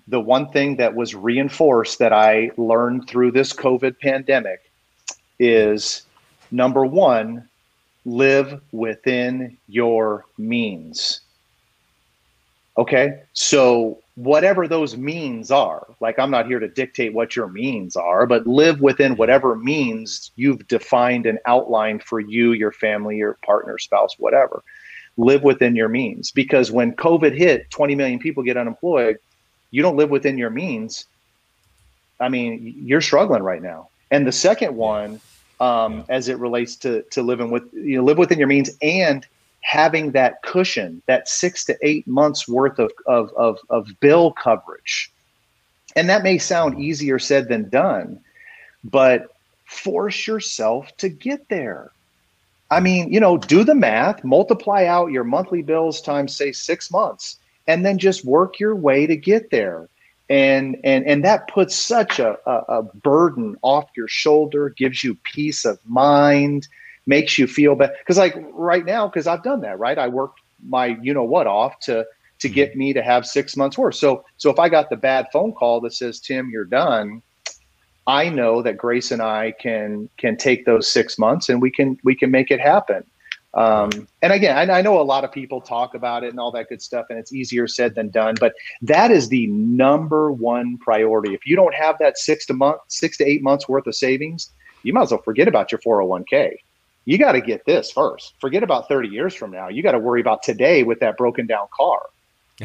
the one thing that was reinforced that I learned through this COVID pandemic is number one, live within your means. Okay. So whatever those means are, like I'm not here to dictate what your means are, but live within whatever means you've defined and outlined for you, your family, your partner, spouse, whatever. Live within your means. Because when COVID hit, 20 million people get unemployed, you don't live within your means. I mean, you're struggling right now. And the second one, um, as it relates to to living with you know, live within your means and having that cushion, that six to eight months worth of, of, of, of bill coverage. And that may sound easier said than done, but force yourself to get there. I mean, you know, do the math, multiply out your monthly bills times, say, six months, and then just work your way to get there. And and and that puts such a, a, a burden off your shoulder, gives you peace of mind makes you feel better. Because like right now, because I've done that, right? I worked my you know what off to to get me to have six months worth. So so if I got the bad phone call that says Tim, you're done, I know that Grace and I can can take those six months and we can we can make it happen. Um, and again, I, I, know a lot of people talk about it and all that good stuff, and it's easier said than done. But that is the number one priority. If you don't have that six to month, six to eight months worth of savings, you might as well forget about your 401k you got to get this first. Forget about 30 years from now. You got to worry about today with that broken down car.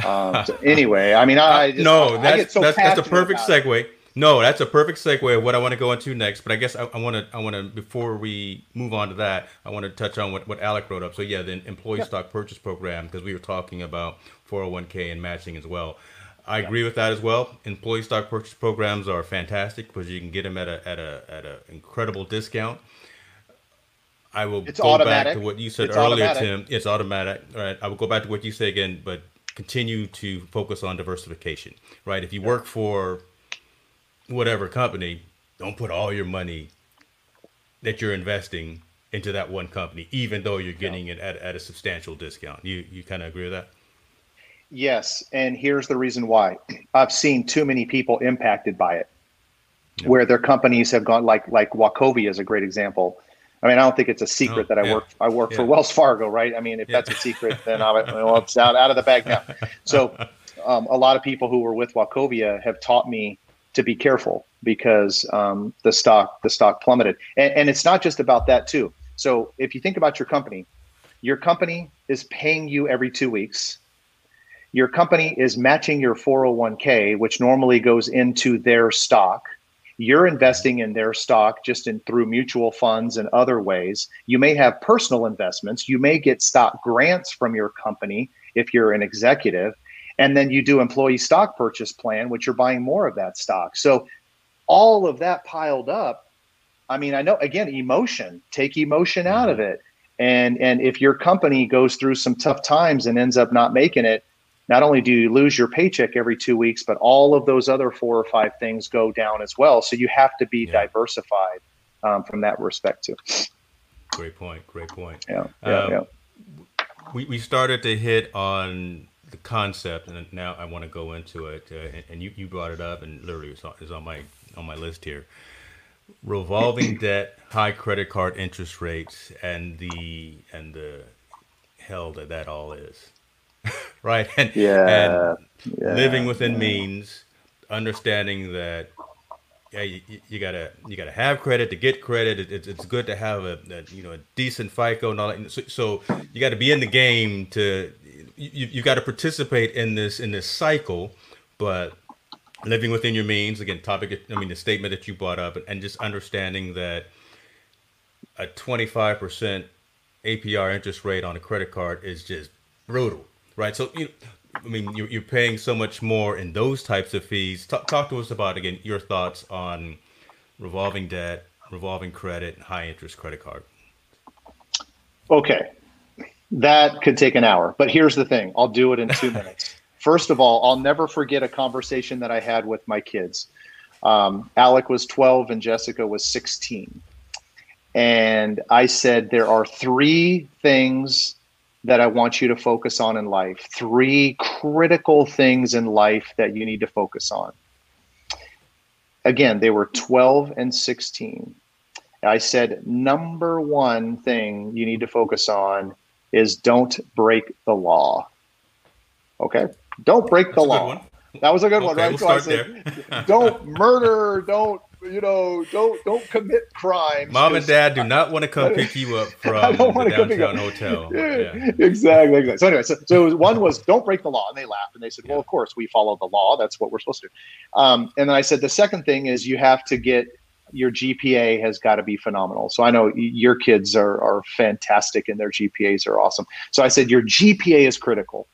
Um, so anyway, I mean, I just, no, that's so that's, that's a perfect segue. It. No, that's a perfect segue of what I want to go into next. But I guess I want to I want to before we move on to that, I want to touch on what what Alec wrote up. So yeah, the employee yep. stock purchase program because we were talking about 401k and matching as well. I yep. agree with that as well. Employee stock purchase programs are fantastic because you can get them at a at a at an incredible discount. I will it's go automatic. back to what you said it's earlier, automatic. Tim. It's automatic. All right. I will go back to what you say again, but continue to focus on diversification. Right. If you yeah. work for whatever company, don't put all your money that you're investing into that one company, even though you're getting yeah. it at, at a substantial discount. You you kind of agree with that? Yes, and here's the reason why. I've seen too many people impacted by it, yeah. where their companies have gone like like Wachovia is a great example I mean, I don't think it's a secret oh, that I yeah. work I work yeah. for Wells Fargo, right? I mean, if yeah. that's a secret, then I, well, it's out out of the bag now. So, um, a lot of people who were with Wachovia have taught me to be careful because um, the stock the stock plummeted, and, and it's not just about that too. So, if you think about your company, your company is paying you every two weeks. Your company is matching your 401k, which normally goes into their stock you're investing in their stock just in through mutual funds and other ways. You may have personal investments. You may get stock grants from your company if you're an executive. And then you do employee stock purchase plan, which you're buying more of that stock. So all of that piled up. I mean, I know again, emotion, take emotion out of mm-hmm. it. And and if your company goes through some tough times and ends up not making it, not only do you lose your paycheck every two weeks, but all of those other four or five things go down as well. So you have to be yeah. diversified um, from that respect too. Great point. Great point. Yeah. Yeah. Um, yeah. We, we started to hit on the concept, and now I want to go into it. Uh, and, and, you, you brought it up, and literally it's on, it's on my on my list here. Revolving debt, high credit card interest rates, and the and the hell that that all is, right? And, yeah, and yeah, living within yeah. means, understanding that yeah, you, you, gotta you gotta have credit to get credit. It, it's, it's good to have a, a, you know a decent FICO and all that. So, so you got to be in the game to you you got to participate in this in this cycle, but living within your means again. Topic I mean the statement that you brought up and just understanding that a twenty five percent APR interest rate on a credit card is just brutal, right? So you I mean, you're, you're paying so much more in those types of fees. Talk, talk to us about again your thoughts on revolving debt, revolving credit, and high interest credit card. Okay, that could take an hour, but here's the thing: I'll do it in two minutes. First of all, I'll never forget a conversation that I had with my kids. Um, Alec was 12 and Jessica was 16. And I said, There are three things that I want you to focus on in life. Three critical things in life that you need to focus on. Again, they were 12 and 16. I said, number one thing you need to focus on is don't break the law. Okay? Don't break That's the law. That was a good okay, one, right? We'll so I said, don't murder, don't you know, don't don't commit crimes. Mom and dad do not want to come pick you up from the downtown hotel. Yeah, yeah. Exactly, exactly. So anyway, so, so one was don't break the law, and they laughed and they said, "Well, of course we follow the law. That's what we're supposed to do." Um, and then I said the second thing is you have to get your GPA has got to be phenomenal. So I know your kids are are fantastic and their GPAs are awesome. So I said your GPA is critical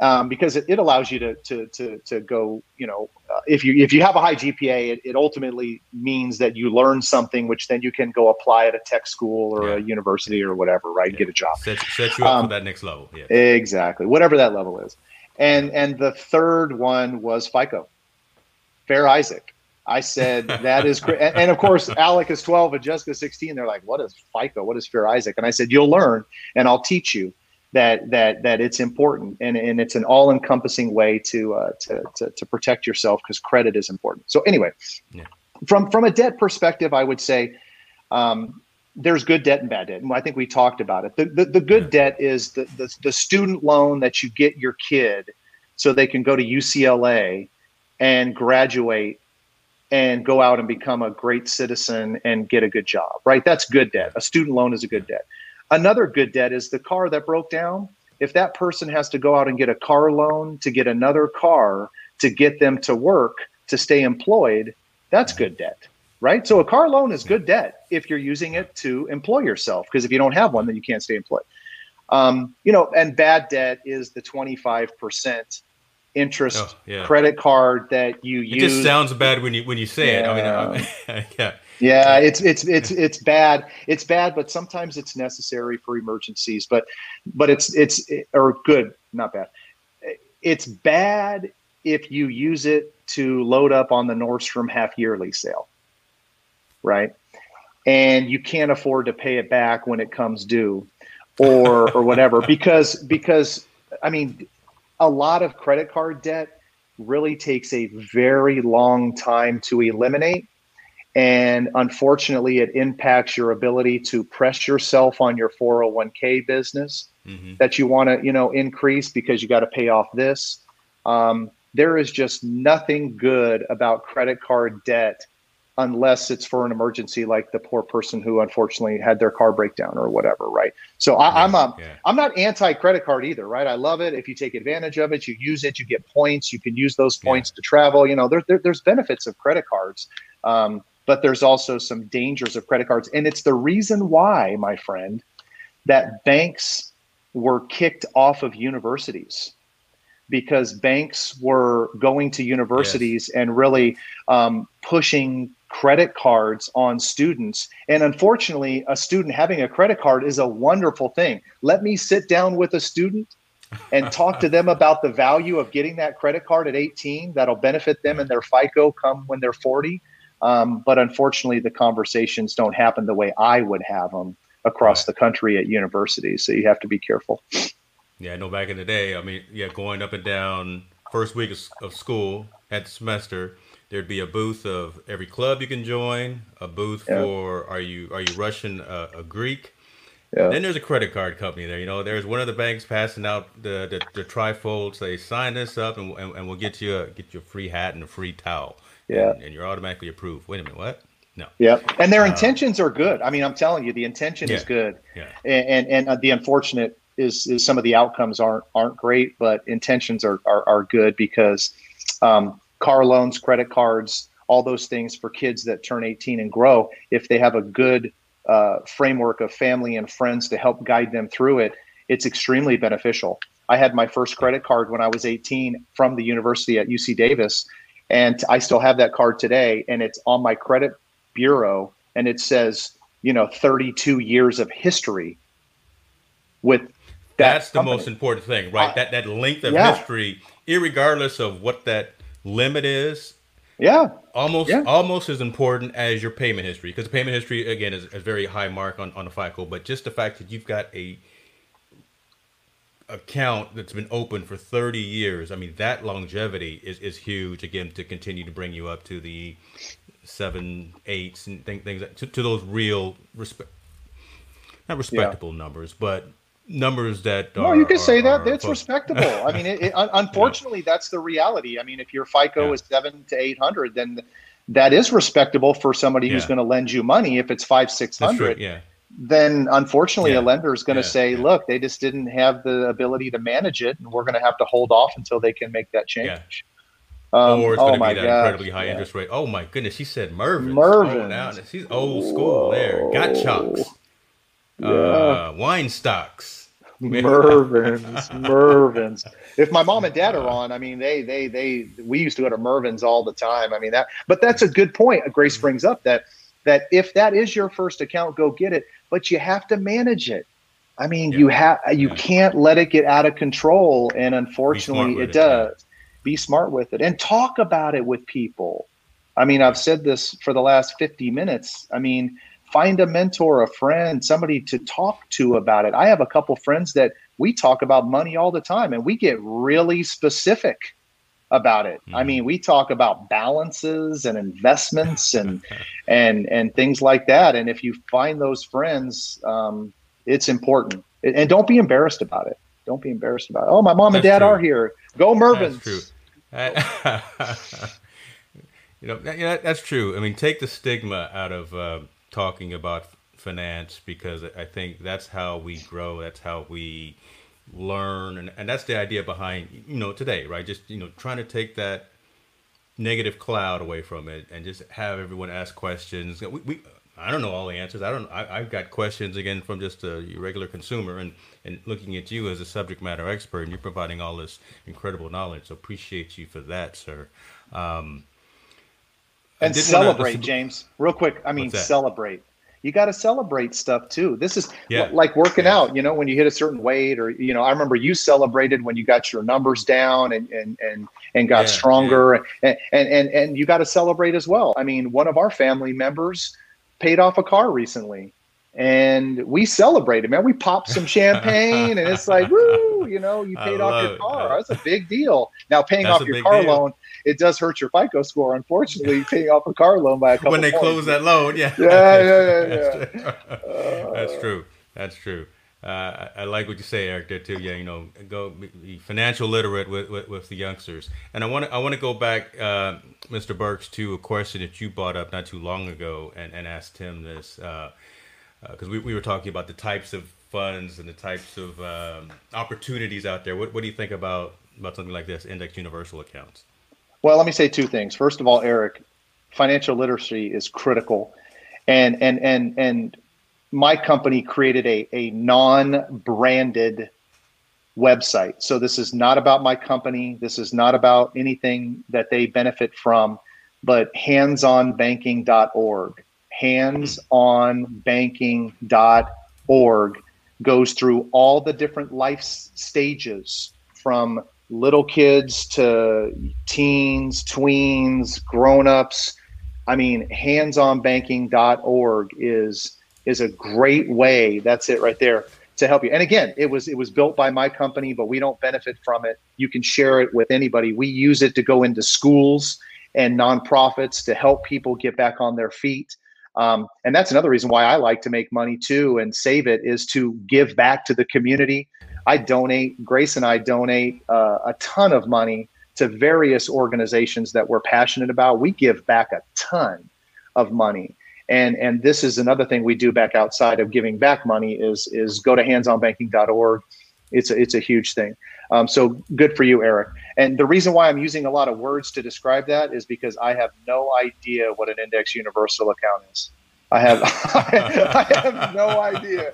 um, because it, it, allows you to, to, to, to go, you know, uh, if you, if you have a high GPA, it, it, ultimately means that you learn something, which then you can go apply at a tech school or yeah. a university or whatever, right? Yeah. Get a job. Set, set you up um, for that next level. Yeah. Exactly. Whatever that level is. And, and the third one was FICO, Fair Isaac. I said that is, and, and, of course, Alec is 12 and Jessica 16. They're like, "What is FICO? What is Fair Isaac?" And I said, "You'll learn, and I'll teach you." That that that it's important and, and it's an all-encompassing way to uh, to, to, to protect yourself because credit is important. So anyway, yeah. from from a debt perspective, I would say um, there's good debt and bad debt, and I think we talked about it. The the, the good yeah. debt is the, the the student loan that you get your kid so they can go to UCLA and graduate and go out and become a great citizen and get a good job. Right? That's good debt. A student loan is a good debt Another good debt is the car that broke down. If that person has to go out and get a car loan to get another car to get them to work to stay employed, that's good debt, right? So a car loan is good debt if you're using it to employ yourself, because if you don't have one, then you can't stay employed. Um, you know, and bad debt is the 25% interest oh, yeah. credit card that you it use. It just sounds bad when you when you say yeah. it. I mean, I, yeah. Yeah, it's it's it's it's bad. It's bad, but sometimes it's necessary for emergencies. But but it's it's or good, not bad. It's bad if you use it to load up on the Nordstrom half yearly sale, right? And you can't afford to pay it back when it comes due, or or whatever, because because I mean, a lot of credit card debt really takes a very long time to eliminate and unfortunately, it impacts your ability to press yourself on your 401k business mm-hmm. that you want to, you know, increase because you got to pay off this. Um, there is just nothing good about credit card debt unless it's for an emergency like the poor person who unfortunately had their car breakdown or whatever right so I, am a, yeah. i'm not anti credit card either right i love it if you take advantage of it you use it you get points you can use those points yeah. to travel you know there, there, there's benefits of credit cards um, but there's also some dangers of credit cards. And it's the reason why, my friend, that banks were kicked off of universities because banks were going to universities yes. and really um, pushing credit cards on students. And unfortunately, a student having a credit card is a wonderful thing. Let me sit down with a student and talk to them about the value of getting that credit card at 18 that'll benefit them and their FICO come when they're 40. Um, but unfortunately, the conversations don't happen the way I would have them across right. the country at universities. So you have to be careful. Yeah, I know back in the day, I mean, yeah, going up and down first week of, of school at the semester, there'd be a booth of every club you can join, a booth yeah. for are you are you Russian uh, a Greek? Yeah. Then there's a credit card company there. You know, there's one of the banks passing out the the, the trifolds. They sign this up, and, and, and, we'll get you a get you a free hat and a free towel. Yeah, and, and you're automatically approved. Wait a minute, what? No. Yeah, and their uh, intentions are good. I mean, I'm telling you, the intention yeah, is good. Yeah. And and, and uh, the unfortunate is, is some of the outcomes aren't aren't great, but intentions are are, are good because um, car loans, credit cards, all those things for kids that turn 18 and grow. If they have a good uh, framework of family and friends to help guide them through it, it's extremely beneficial. I had my first credit card when I was 18 from the university at UC Davis, and I still have that card today, and it's on my credit bureau, and it says, you know, 32 years of history with that that's the company. most important thing right that that length of yeah. history regardless of what that limit is yeah. Almost yeah. almost as important as your payment history because the payment history again is a very high mark on, on the FICO, but just the fact that you've got a account that's been open for 30 years, I mean that longevity is, is huge again to continue to bring you up to the seven, eights and things, things to, to those real respect not respectable yeah. numbers, but numbers that no, you can are, say that that's respectable. I mean, it, it, unfortunately, yeah. that's the reality. I mean, if your FICO yeah. is seven to eight hundred, then that is respectable for somebody who's going to lend you money. If it's five six hundred, yeah. Then unfortunately, a lender is going to say, "Look, they just didn't have the ability to manage it, and we're going to have to hold off until they can make that change." Um, or it's going to oh be that gosh. incredibly high interest rate. Oh my goodness, she said Mervyn. Mervyn. Oh, she's old school there. Gottschalks. Yeah. Uh, Weinstock's. Mervyn's, Mervyn's. If my mom and dad are on, I mean, they, they, they, we used to go to Mervyn's all the time. I mean that, but that's a good point. Grace mm-hmm. brings up that that if that is your first account, go get it. But you have to manage it. I mean, yeah. you have you yeah. can't let it get out of control, and unfortunately, it, it, does. Yeah. Be smart with it and talk about it with people. I mean, I've said this for the last 50 minutes. I mean, find a mentor, a friend, somebody to talk to about it. I have a couple friends that we talk about money all the time and we get really specific about it. Mm-hmm. I mean, we talk about balances and investments and and and things like that. And if you find those friends, um, it's important. And don't be embarrassed about it. Don't be embarrassed about it. Oh, my mom and dad true. are here. Go Mervyn's. That's true. you know, that, that's true. I mean, take the stigma out of uh, talking about finance because I think that's how we grow. That's how we learn, and, and that's the idea behind you know today, right? Just you know trying to take that negative cloud away from it and just have everyone ask questions. We, we I don't know all the answers. I don't. I, have got questions again from just a regular consumer, and and looking at you as a subject matter expert, and you're providing all this incredible knowledge. So appreciate you for that, sir. Um, and celebrate, wanna, James. Real quick, I mean, celebrate. You got to celebrate stuff too. This is yeah. like working yeah. out. You know, when you hit a certain weight, or you know, I remember you celebrated when you got your numbers down and and and and got yeah, stronger, and, and and and you got to celebrate as well. I mean, one of our family members paid off a car recently and we celebrated, man. We popped some champagne, and it's like, woo, you know, you paid off your car. It. That's a big deal. Now, paying That's off your car deal. loan, it does hurt your FICO score. Unfortunately, paying off a car loan by a couple. When they points. close that loan, yeah, yeah, yeah, yeah. yeah. That's, true. That's true. Uh, I, I, like what you say, Eric. There too. Yeah, you know, go be financial literate with, with, with the youngsters. And I want to I want to go back, uh, Mr. Burks, to a question that you brought up not too long ago, and, and asked him this because uh, we we were talking about the types of funds and the types of um, opportunities out there. What what do you think about about something like this, index universal accounts? Well, let me say two things. First of all, Eric, financial literacy is critical. And and and and my company created a, a non-branded website. So this is not about my company. This is not about anything that they benefit from, but handsonbanking.org. Handsonbanking.org. goes through all the different life stages from little kids to teens, tweens, grown-ups. I mean, handsonbanking.org is is a great way. That's it right there to help you. And again, it was it was built by my company, but we don't benefit from it. You can share it with anybody. We use it to go into schools and nonprofits to help people get back on their feet. Um, and that's another reason why I like to make money too and save it is to give back to the community. I donate, Grace and I donate uh, a ton of money to various organizations that we're passionate about. We give back a ton of money. And, and this is another thing we do back outside of giving back money is, is go to handsonbanking.org. It's a, it's a huge thing. Um, so good for you, Eric. And the reason why I'm using a lot of words to describe that is because I have no idea what an index universal account is. I have I have no idea.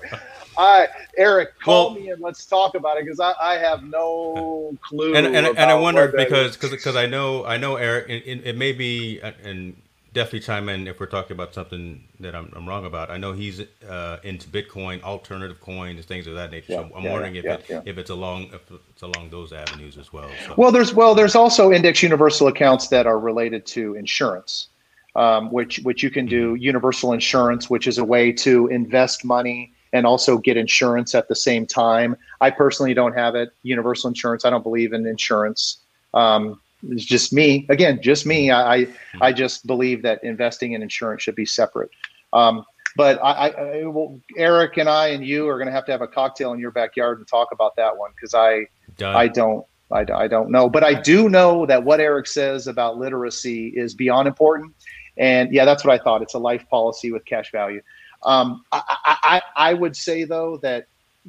I Eric, call well, me and let's talk about it because I, I have no clue. And and, and I wonder because because I know I know Eric. It, it, may be and definitely chime in if we're talking about something that I'm, I'm wrong about. I know he's uh, into Bitcoin, alternative coins, things of that nature. Yeah, so I'm yeah, wondering yeah, if it, if it's along if it's along those avenues as well. So. Well, there's well there's also index universal accounts that are related to insurance, um, which which you can do mm-hmm. universal insurance, which is a way to invest money and also get insurance at the same time. I personally don't have it. Universal insurance. I don't believe in insurance. Um, it's just me. Again, just me. I I just believe that investing in insurance should be separate. Um, but I, I well, Eric and I and you are going to have to have a cocktail in your backyard and talk about that one because I Done. I don't I, I don't know. But I do know that what Eric says about literacy is beyond important. And yeah, that's what I thought. It's a life policy with cash value. Um, I, I, I would say though that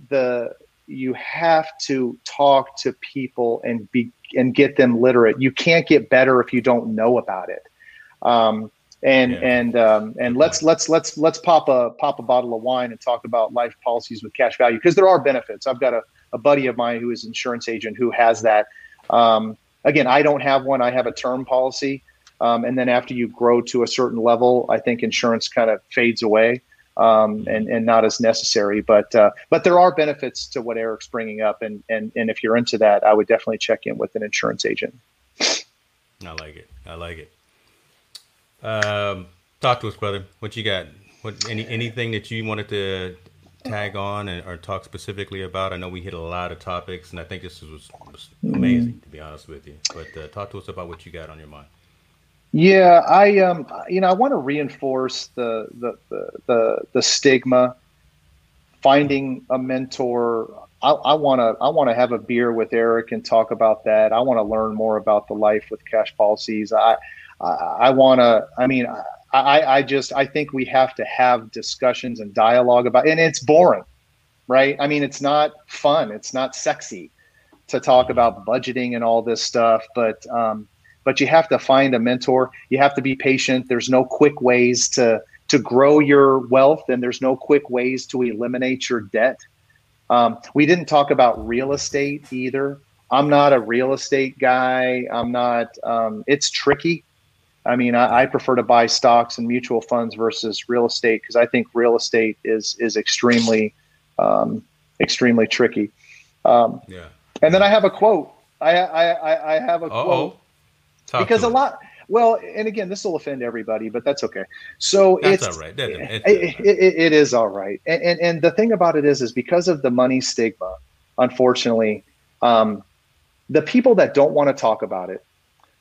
the you have to talk to people and be and get them literate. You can't get better if you don't know about it. Um, and yeah. and um, and let's let's let's let's pop a pop a bottle of wine and talk about life policies with cash value because there are benefits. I've got a, a buddy of mine who is an insurance agent who has that. Um, again, I don't have one. I have a term policy, um, and then after you grow to a certain level, I think insurance kind of fades away um, and and not as necessary. But uh, but there are benefits to what Eric's bringing up, and and and if you're into that, I would definitely check in with an insurance agent. I like it. I like it. Um, talk to us, brother. What you got? What any anything that you wanted to tag on and, or talk specifically about? I know we hit a lot of topics, and I think this was, was amazing to be honest with you. But uh, talk to us about what you got on your mind. Yeah, I um, you know, I want to reinforce the the the the, the stigma. Finding a mentor. I want to I want to have a beer with Eric and talk about that. I want to learn more about the life with cash policies. I I, I want to. I mean, I I just I think we have to have discussions and dialogue about. And it's boring, right? I mean, it's not fun. It's not sexy to talk about budgeting and all this stuff, but um, but you have to find a mentor. You have to be patient. There's no quick ways to to grow your wealth, and there's no quick ways to eliminate your debt. Um, we didn't talk about real estate either. I'm not a real estate guy. I'm not. Um, it's tricky. I mean, I, I, prefer to buy stocks and mutual funds versus real estate because I think real estate is is extremely, um, extremely tricky. Um, yeah. And then I have a quote. I I, I have a Uh-oh. quote Talk because a lot. Well, and again, this will offend everybody, but that's okay. So that's it's all right. It, it, it, it is all right. And, and and the thing about it is, is because of the money stigma, unfortunately, um, the people that don't want to talk about it,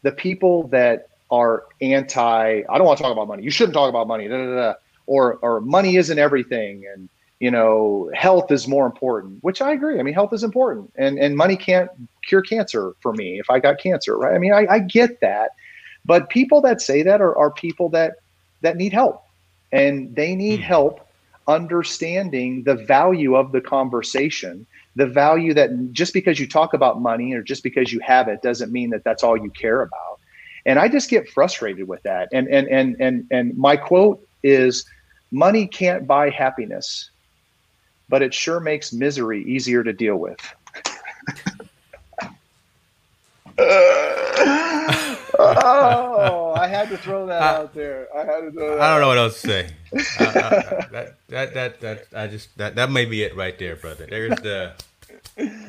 the people that are anti, I don't want to talk about money. You shouldn't talk about money. Da, da, da, or or money isn't everything, and you know, health is more important. Which I agree. I mean, health is important, and and money can't cure cancer for me if I got cancer, right? I mean, I, I get that, but people that say that are, are people that that need help, and they need hmm. help understanding the value of the conversation the value that just because you talk about money or just because you have it doesn't mean that that's all you care about and i just get frustrated with that and and and and, and my quote is money can't buy happiness but it sure makes misery easier to deal with oh, I I had to throw that out there. I had to throw I don't know what else to say. I, I, that, that that that I just that that may be it right there, brother. There's the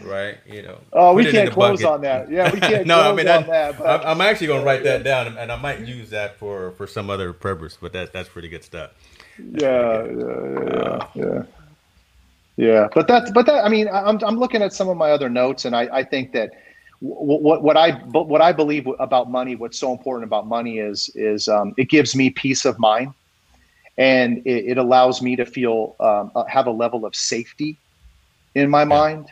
right? You know. Oh, we can't close bucket. on that. Yeah, we can't. no, I mean, that, that but, I'm actually going to write that down, and I might use that for for some other purpose. But that that's pretty good stuff. Yeah, yeah, yeah, yeah, yeah. Yeah, but that's but that. I mean, I'm I'm looking at some of my other notes, and I I think that what what I what I believe about money, what's so important about money is is um, it gives me peace of mind, and it, it allows me to feel um, uh, have a level of safety in my mind.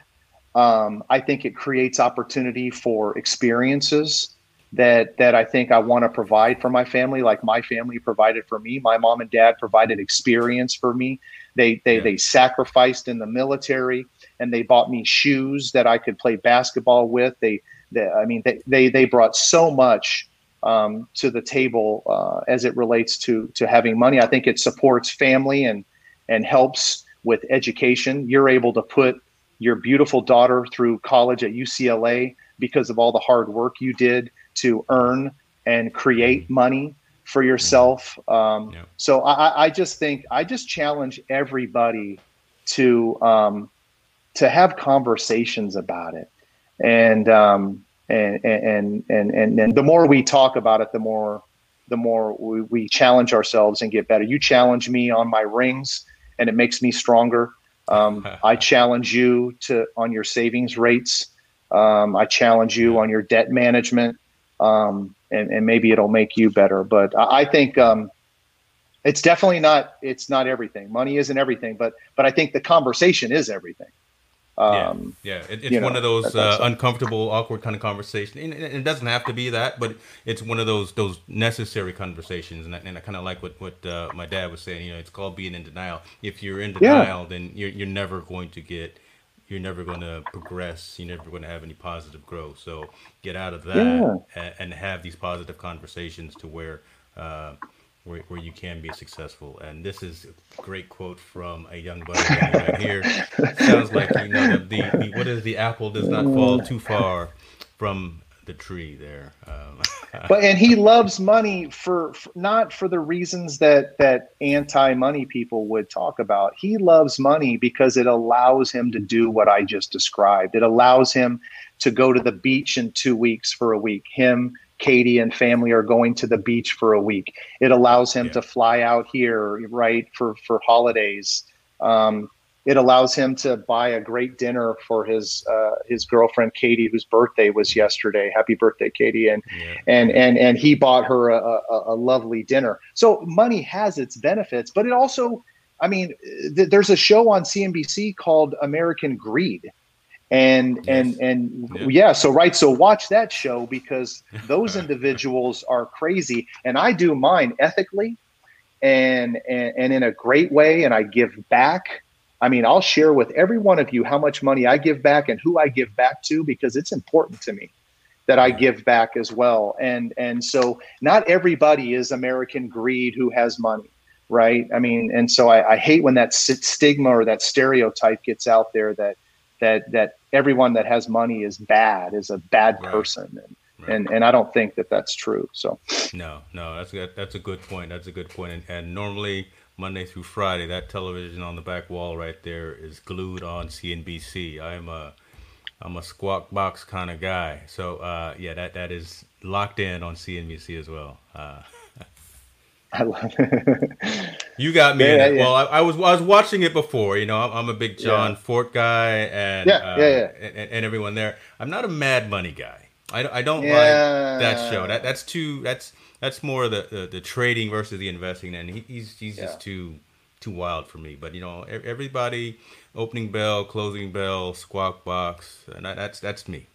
Um, I think it creates opportunity for experiences that that I think I want to provide for my family, like my family provided for me. My mom and dad provided experience for me. They they yeah. they sacrificed in the military and they bought me shoes that I could play basketball with. They, they I mean they they they brought so much um, to the table uh, as it relates to to having money. I think it supports family and and helps with education. You're able to put your beautiful daughter through college at UCLA because of all the hard work you did to earn and create money for yourself. Um, yeah. So I, I, just think I just challenge everybody to um, to have conversations about it, and, um, and and and and and the more we talk about it, the more the more we, we challenge ourselves and get better. You challenge me on my rings, and it makes me stronger. Um, I challenge you to on your savings rates. Um, I challenge you on your debt management, um, and, and, maybe it'll make you better. But I, I think um, it's definitely not. It's not everything. Money isn't everything, but but I think the conversation is everything. Um, yeah, yeah. It, it's one know, of those uh, uncomfortable, awkward kind of conversations. And it, doesn't have to be that, but it's one of those those necessary conversations. And I, and I kind of like what what uh, my dad was saying. You know, it's called being in denial. If you're in denial, yeah. then you're you're never going to get. You're never going to progress. You're never going to have any positive growth. So get out of that yeah. and, and, have these positive conversations to where uh, where, where you can be successful. And this is a great quote from a young buddy right here. Sounds like you know the, the, the, what is the apple does not fall too far from the tree there. Um, but and he loves money for, for, not for the reasons that that anti-money people would talk about. He loves money because it allows him to do what I just described. It allows him to go to the beach in two weeks for a week. Him Katie and family are going to the beach for a week. It allows him yeah. to fly out here, right, for for holidays. Um, it allows him to buy a great dinner for his uh, his girlfriend Katie, whose birthday was yesterday. Happy birthday, Katie! And yeah. and and and he bought her a, a, a, lovely dinner. So money has its benefits, but it also, I mean, th- there's a show on CNBC called American Greed, and yes. and and yeah. yeah. so right so watch that show because those individuals are crazy and i do mine ethically and, and and in a great way and i give back i mean i'll share with every one of you how much money i give back and who i give back to because it's important to me that i give back as well. And and so not everybody is american greed who has money right? I mean and so i, I hate when that stigma or that stereotype gets out there that that that everyone that has money is bad is a bad right. person. And, right. and and I don't think that that's true so. No no that's a, that's a good point that's a good point. And, and normally Monday through Friday that television on the back wall right there is glued on CNBC I'm a I'm a squawk box kind of guy so uh, yeah that that is locked in on CNBC as well uh, I love it. you got me. Yeah, yeah. Well, I, I, was I was watching it before. You know, I'm, I'm a big Jon yeah. Fortt guy, and yeah, uh, yeah, and, and, everyone there. I'm not a Mad Money guy. I, I don't like that show. That that's too that's that's more the, the, the trading versus the investing, and he, he's he's just too too wild for me. But you know, everybody opening bell, closing bell, squawk box, and that's that's me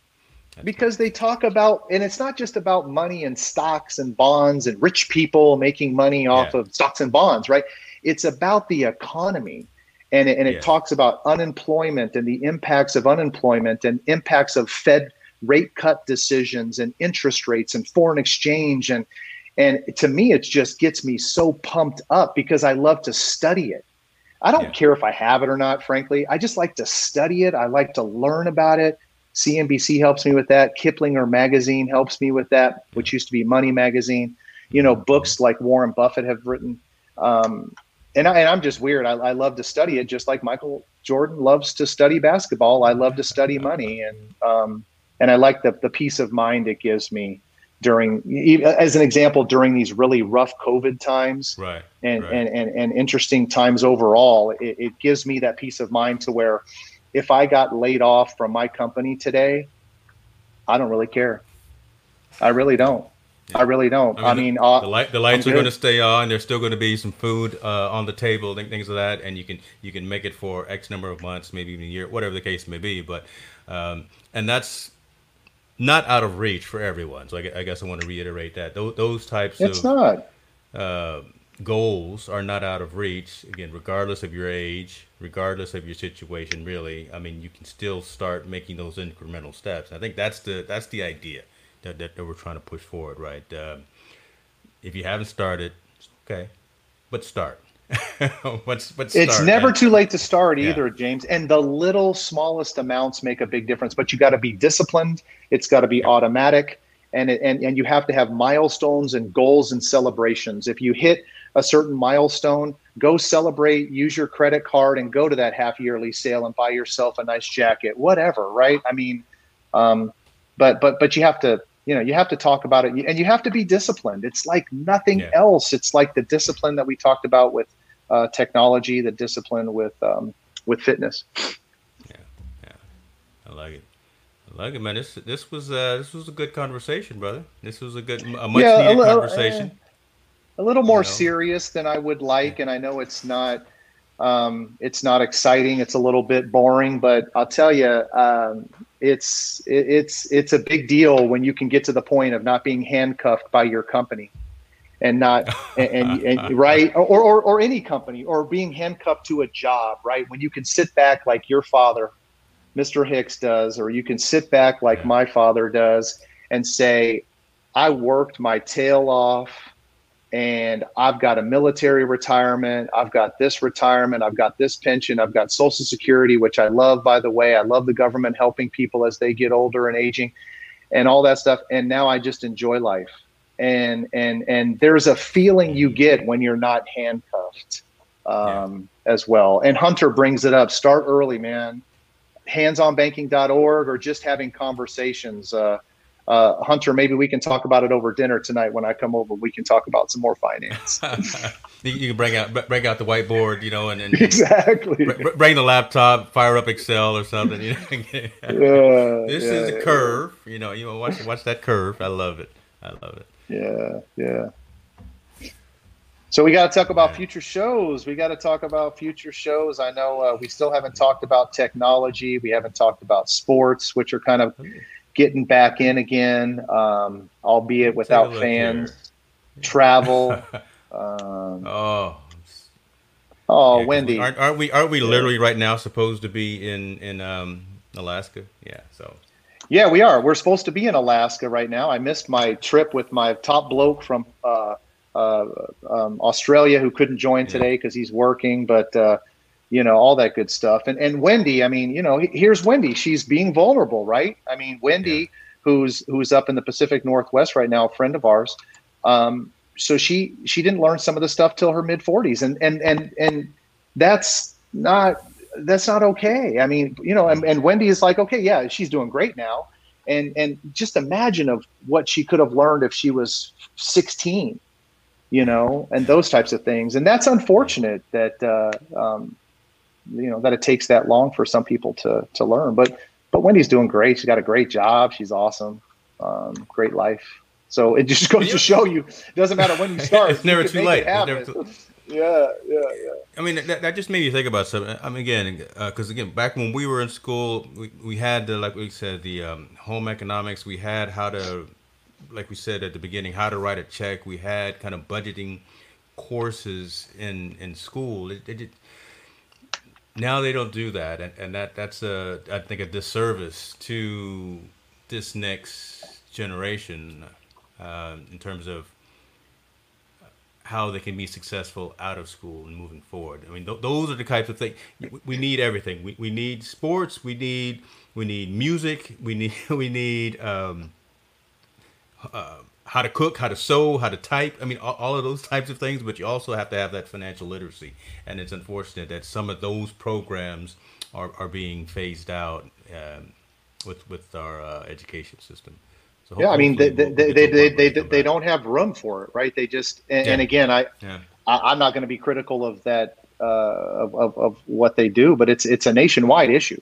because they talk about and it's not just about money and stocks and bonds and rich people making money off yeah. of stocks and bonds right it's about the economy and it, and it yeah. talks about unemployment and the impacts of unemployment and impacts of fed rate cut decisions and interest rates and foreign exchange and and to me it just gets me so pumped up because i love to study it i don't yeah. care if i have it or not frankly i just like to study it i like to learn about it CNBC helps me with that. Kiplinger Magazine helps me with that, which used to be Money Magazine. you know, books like Warren Buffett have written. Um, and, I, and I'm just weird. I, I love to study it, just like Michael Jordan loves to study basketball. I love to study money, and um, and I like the the peace of mind it gives me during, as an example, during these really rough COVID times, right, and right. And, and and interesting times overall. It, it gives me that peace of mind to where, if I got laid off from my company today, I don't really care. I really don't. Yeah. I really don't. I mean, I mean the, uh, the, light, the lights I'm are going to stay on. There's still going to be some food uh, on the table, things of that, and you can you can make it for X number of months, maybe even a year, whatever the case may be. But um, and that's not out of reach for everyone. So I, I guess I want to reiterate that those, those types it's of not. Uh, goals are not out of reach. Again, regardless of your age, regardless of your situation, really. I mean, you can still start making those incremental steps. I think that's the that's the idea that, that, that we're trying to push forward, right? Um, if you haven't started, okay, but start. what's, what's it's start, never man. too late to start either, yeah. James. And the little smallest amounts make a big difference. But you got to be disciplined. It's got to be automatic, and it, and and you have to have milestones and goals and celebrations. If you hit a certain milestone, go celebrate. Use your credit card and go to that half yearly sale and buy yourself a nice jacket, whatever. Right? I mean, um, but but but you have to you know you have to talk about it and you have to be disciplined it's like nothing yeah. else it's like the discipline that we talked about with uh, technology the discipline with um, with fitness. Yeah yeah. I like it. I like it man. This this was uh this was a good conversation brother. This was a good a much yeah, needed a little, conversation. uh, a little more you know? serious than i would like and i know it's not um, it's not exciting. It's a little bit boring, but I'll tell you, um, it's it, it's it's a big deal when you can get to the point of not being handcuffed by your company, and not and, and, and right or, or or any company or being handcuffed to a job. Right when you can sit back like your father, Mr. Hicks does, or you can sit back like my father does and say, "I worked my tail off." and I've got a military retirement, I've got this retirement, I've got this pension, I've got Social Security, which I love, by the way. I love the government helping people as they get older and aging and all that stuff. And now I just enjoy life. And and and there's a feeling you get when you're not handcuffed um, yeah. as well. And Hunter brings it up. Start early, man. Handsonbanking.org or just having conversations. Uh, uh, Hunter, maybe we can talk about it over dinner tonight. When I come over, we can talk about some more finance. you can bring out bring out the whiteboard, you know, and, and exactly bring the laptop, fire up Excel or something. You know? yeah, this yeah, is a curve. Yeah. You know, you know, watch watch that curve. I love it. I love it. Yeah, yeah. So we got to talk about future shows. We got to talk about future shows. I know uh, we still haven't talked about technology. We haven't talked about sports, which are kind of getting back in again, um, albeit without fans. Here. Travel. um, oh. Oh, yeah, Wendy. Aren't, aren't, we? Aren't we literally right now supposed to be in in um, Alaska? Yeah. So. Yeah, we are. We're supposed to be in Alaska right now. I missed my trip with my top bloke from uh, uh, um, Australia who couldn't join today because he's working, but. Uh, you know, all that good stuff. And and Wendy, I mean, you know, here's Wendy. She's being vulnerable, right? I mean, Wendy, yeah. who's who's up in the Pacific Northwest right now, a friend of ours. Um, so she she didn't learn some of the stuff till her mid 40s, and and and and that's not that's not okay. I mean, you know, and, and Wendy is like, okay, yeah, she's doing great now, and and just imagine of what she could have learned if she was 16 you know, and those types of things. And that's unfortunate that uh, um, you know that it takes that long for some people to to learn. But but Wendy's doing great. She's got a great job. She's awesome. Um, great life. So it just goes to show you, it doesn't matter when you start. it's never too late. Never too... yeah, yeah, yeah. I mean, that, that just made me think about something. I mean, again, because uh, again, back when we were in school, we, we had the, like we said, the um, home economics. We had how to, like we said at the beginning, how to write a check. We had kind of budgeting courses in in school. It, it, now they don't do that, and, and that that's a I think a disservice to this next generation uh, in terms of how they can be successful out of school and moving forward. I mean, th- those are the types of things we need. Everything we, we need sports. We need we need music. We need we need um, uh, how to cook, how to sew, how to type. I mean, all, all, of those types of things. But you also have to have that financial literacy, and it's unfortunate that some of those programs are, are being phased out um, with with our uh, education system. So yeah, I mean, they they, they, they, they, they, don't have room for it, right? They just and, yeah. and again, I, yeah. I am not going to be critical of that uh, of, of, of what they do, but it's it's a nationwide issue,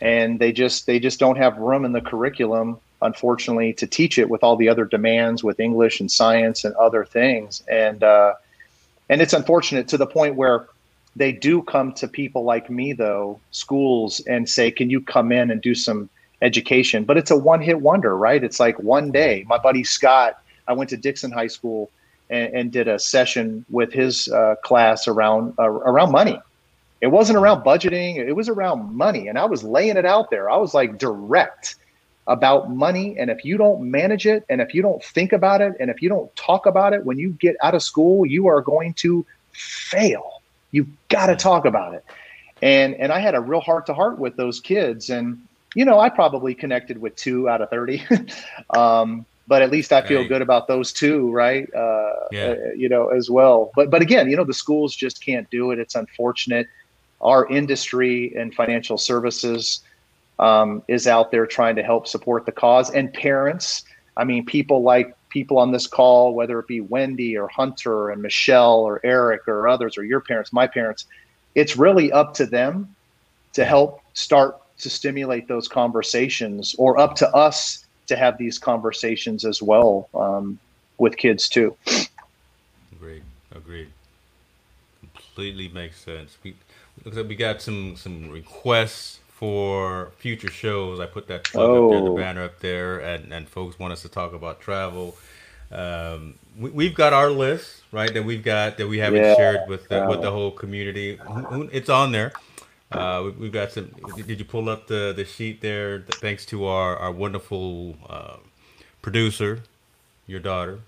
and they just they just don't have room in the curriculum, unfortunately, to teach it with all the other demands with English and science and other things, and uh, and it's unfortunate to the point where they do come to people like me though, schools, and say, "Can you come in and do some?" Education, but it's a one hit wonder, right? It's like one day. My buddy Scott, I went to Dixon High School and, and did a session with his uh, class around uh, around money. It wasn't around budgeting; it was around money, and I was laying it out there. I was like direct about money, and if you don't manage it, and if you don't think about it, and if you don't talk about it when you get out of school, you are going to fail. You've got to talk about it. And and I had a real heart to heart with those kids, and you know, I probably connected with two out of 30. um, but at least I feel right. good about those two, right? Uh, yeah. Uh, you know, as well. But but again, you know, the schools just can't do it. It's unfortunate. Our industry and financial services um, is out there trying to help support the cause, and parents. I mean, people like people on this call, whether it be Wendy or Hunter and Michelle or Eric or others or your parents, my parents. It's really up to them to help start to stimulate those conversations or up to us to have these conversations as well um, with kids too. Agreed. Agreed. Completely makes sense. We looks like we got some some requests for future shows. I put that oh. up there, the oh. banner up there, and and folks want us to talk about travel. Um, we, have got our list right that we've got that we haven't yeah. shared with the, with the whole community. It's on there. Uh, we, have got some. Did you pull up the the sheet there? Thanks to our our wonderful uh, producer, your daughter.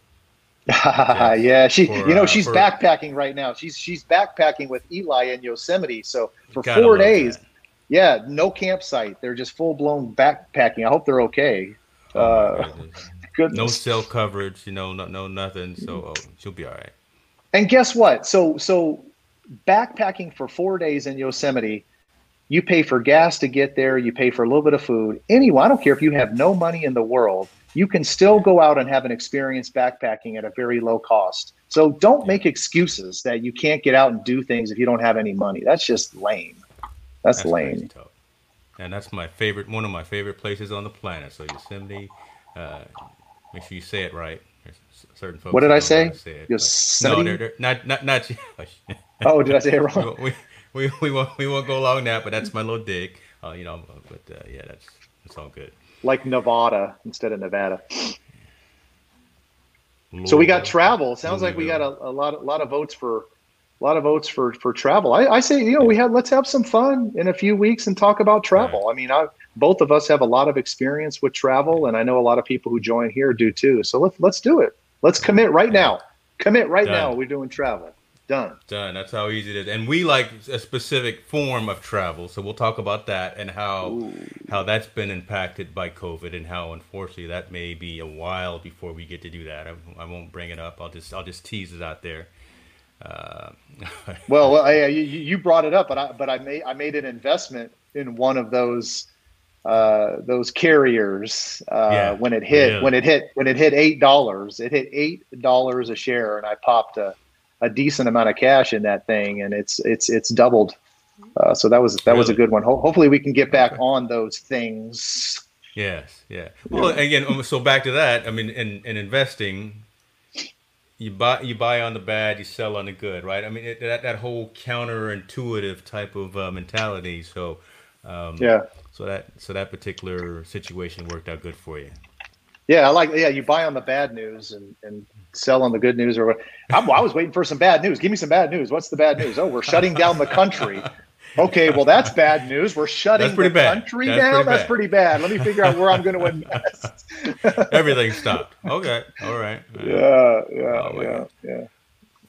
yeah, she. For, you know, uh, she's for, backpacking right now. She's she's backpacking with Eli in Yosemite. So for four days, that. yeah, no campsite. They're just full blown backpacking. I hope they're okay. Oh, uh, goodness. No cell coverage. You know, no, no nothing. So oh, she'll be all right. And guess what? So so backpacking for four days in Yosemite you pay for gas to get there, you pay for a little bit of food. Anyway, I don't care if you have no money in the world, you can still go out and have an experience backpacking at a very low cost. So don't make excuses that you can't get out and do things if you don't have any money. That's just lame. That's, that's lame. And that's my favorite, one of my favorite places on the planet. So Yosemite, uh, make sure you say it right. There's certain folks. What did I say? say Yosemite. No, they're, they're not, not, not. oh, did I say it wrong? we, we, we won't we won't go along that, but that's my little dig. Uh, you know, but uh, yeah, that's that's all good. Like Nevada instead of Nevada. Lord. So we got travel. Sounds like we got a, a lot a lot of votes for a lot of votes for for travel. I, I say you know we had let's have some fun in a few weeks and talk about travel. Right. I mean, I, both of us have a lot of experience with travel, and I know a lot of people who join here do too. So let's let's do it. Let's commit right now. Commit right Done. now. We're doing travel. Done. Done. That's how easy it is. And we like a specific form of travel, so we'll talk about that and how Ooh. how that's been impacted by COVID and how unfortunately that may be a while before we get to do that. I, I won't bring it up. I'll just I'll just tease it out there. Uh, well, I, you, you brought it up, but I but I made I made an investment in one of those uh, those carriers uh, yeah, when it hit really. when it hit when it hit eight dollars. It hit eight dollars a share, and I popped a a decent amount of cash in that thing, and it's it's it's doubled. Uh, so that was that really? was a good one. Ho- hopefully, we can get back okay. on those things. Yes, yeah. Well, again, um, so back to that. I mean, in, in investing, you buy you buy on the bad, you sell on the good, right? I mean, it, that that whole counterintuitive type of uh, mentality. So, um, yeah. So that so that particular situation worked out good for you. Yeah, I like. Yeah, you buy on the bad news and and sell on the good news. Or I'm, I was waiting for some bad news. Give me some bad news. What's the bad news? Oh, we're shutting down the country. Okay, well that's bad news. We're shutting the bad. country that's down. Pretty that's pretty bad. Let me figure out where I'm going to invest. Everything stopped. Okay, all right. Yeah, yeah, oh, yeah, yeah.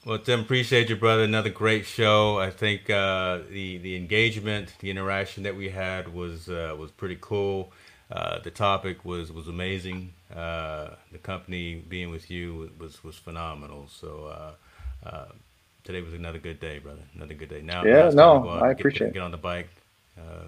Well, Tim, appreciate you, brother. Another great show. I think uh, the the engagement, the interaction that we had was uh, was pretty cool. Uh, the topic was was amazing. Uh, the company being with you was was phenomenal. So uh, uh, today was another good day, brother. Another good day. Now, yeah, no, I appreciate get, get on the bike. Uh,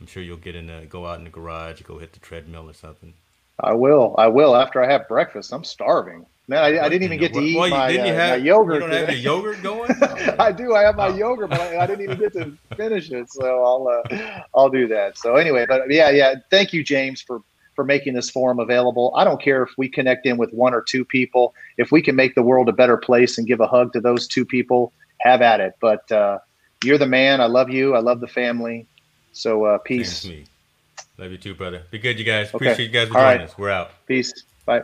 I'm sure you'll get in, the, go out in the garage, go hit the treadmill or something. I will. I will after I have breakfast. I'm starving. Man, I, I didn't even get to eat well, my, uh, have, my, yogurt. You don't have your yogurt going? I do. I have my oh. yogurt, but I, I, didn't even get to finish it. So I'll uh, I'll do that. So anyway, but yeah, yeah. Thank you, James, for for making this forum available. I don't care if we connect in with one or two people. If we can make the world a better place and give a hug to those two people, have at it. But uh, you're the man. I love you. I love the family. So uh, peace. Love you too, brother. Be good, you guys. Okay. Appreciate you guys for All joining right. us. We're out. Peace. Bye.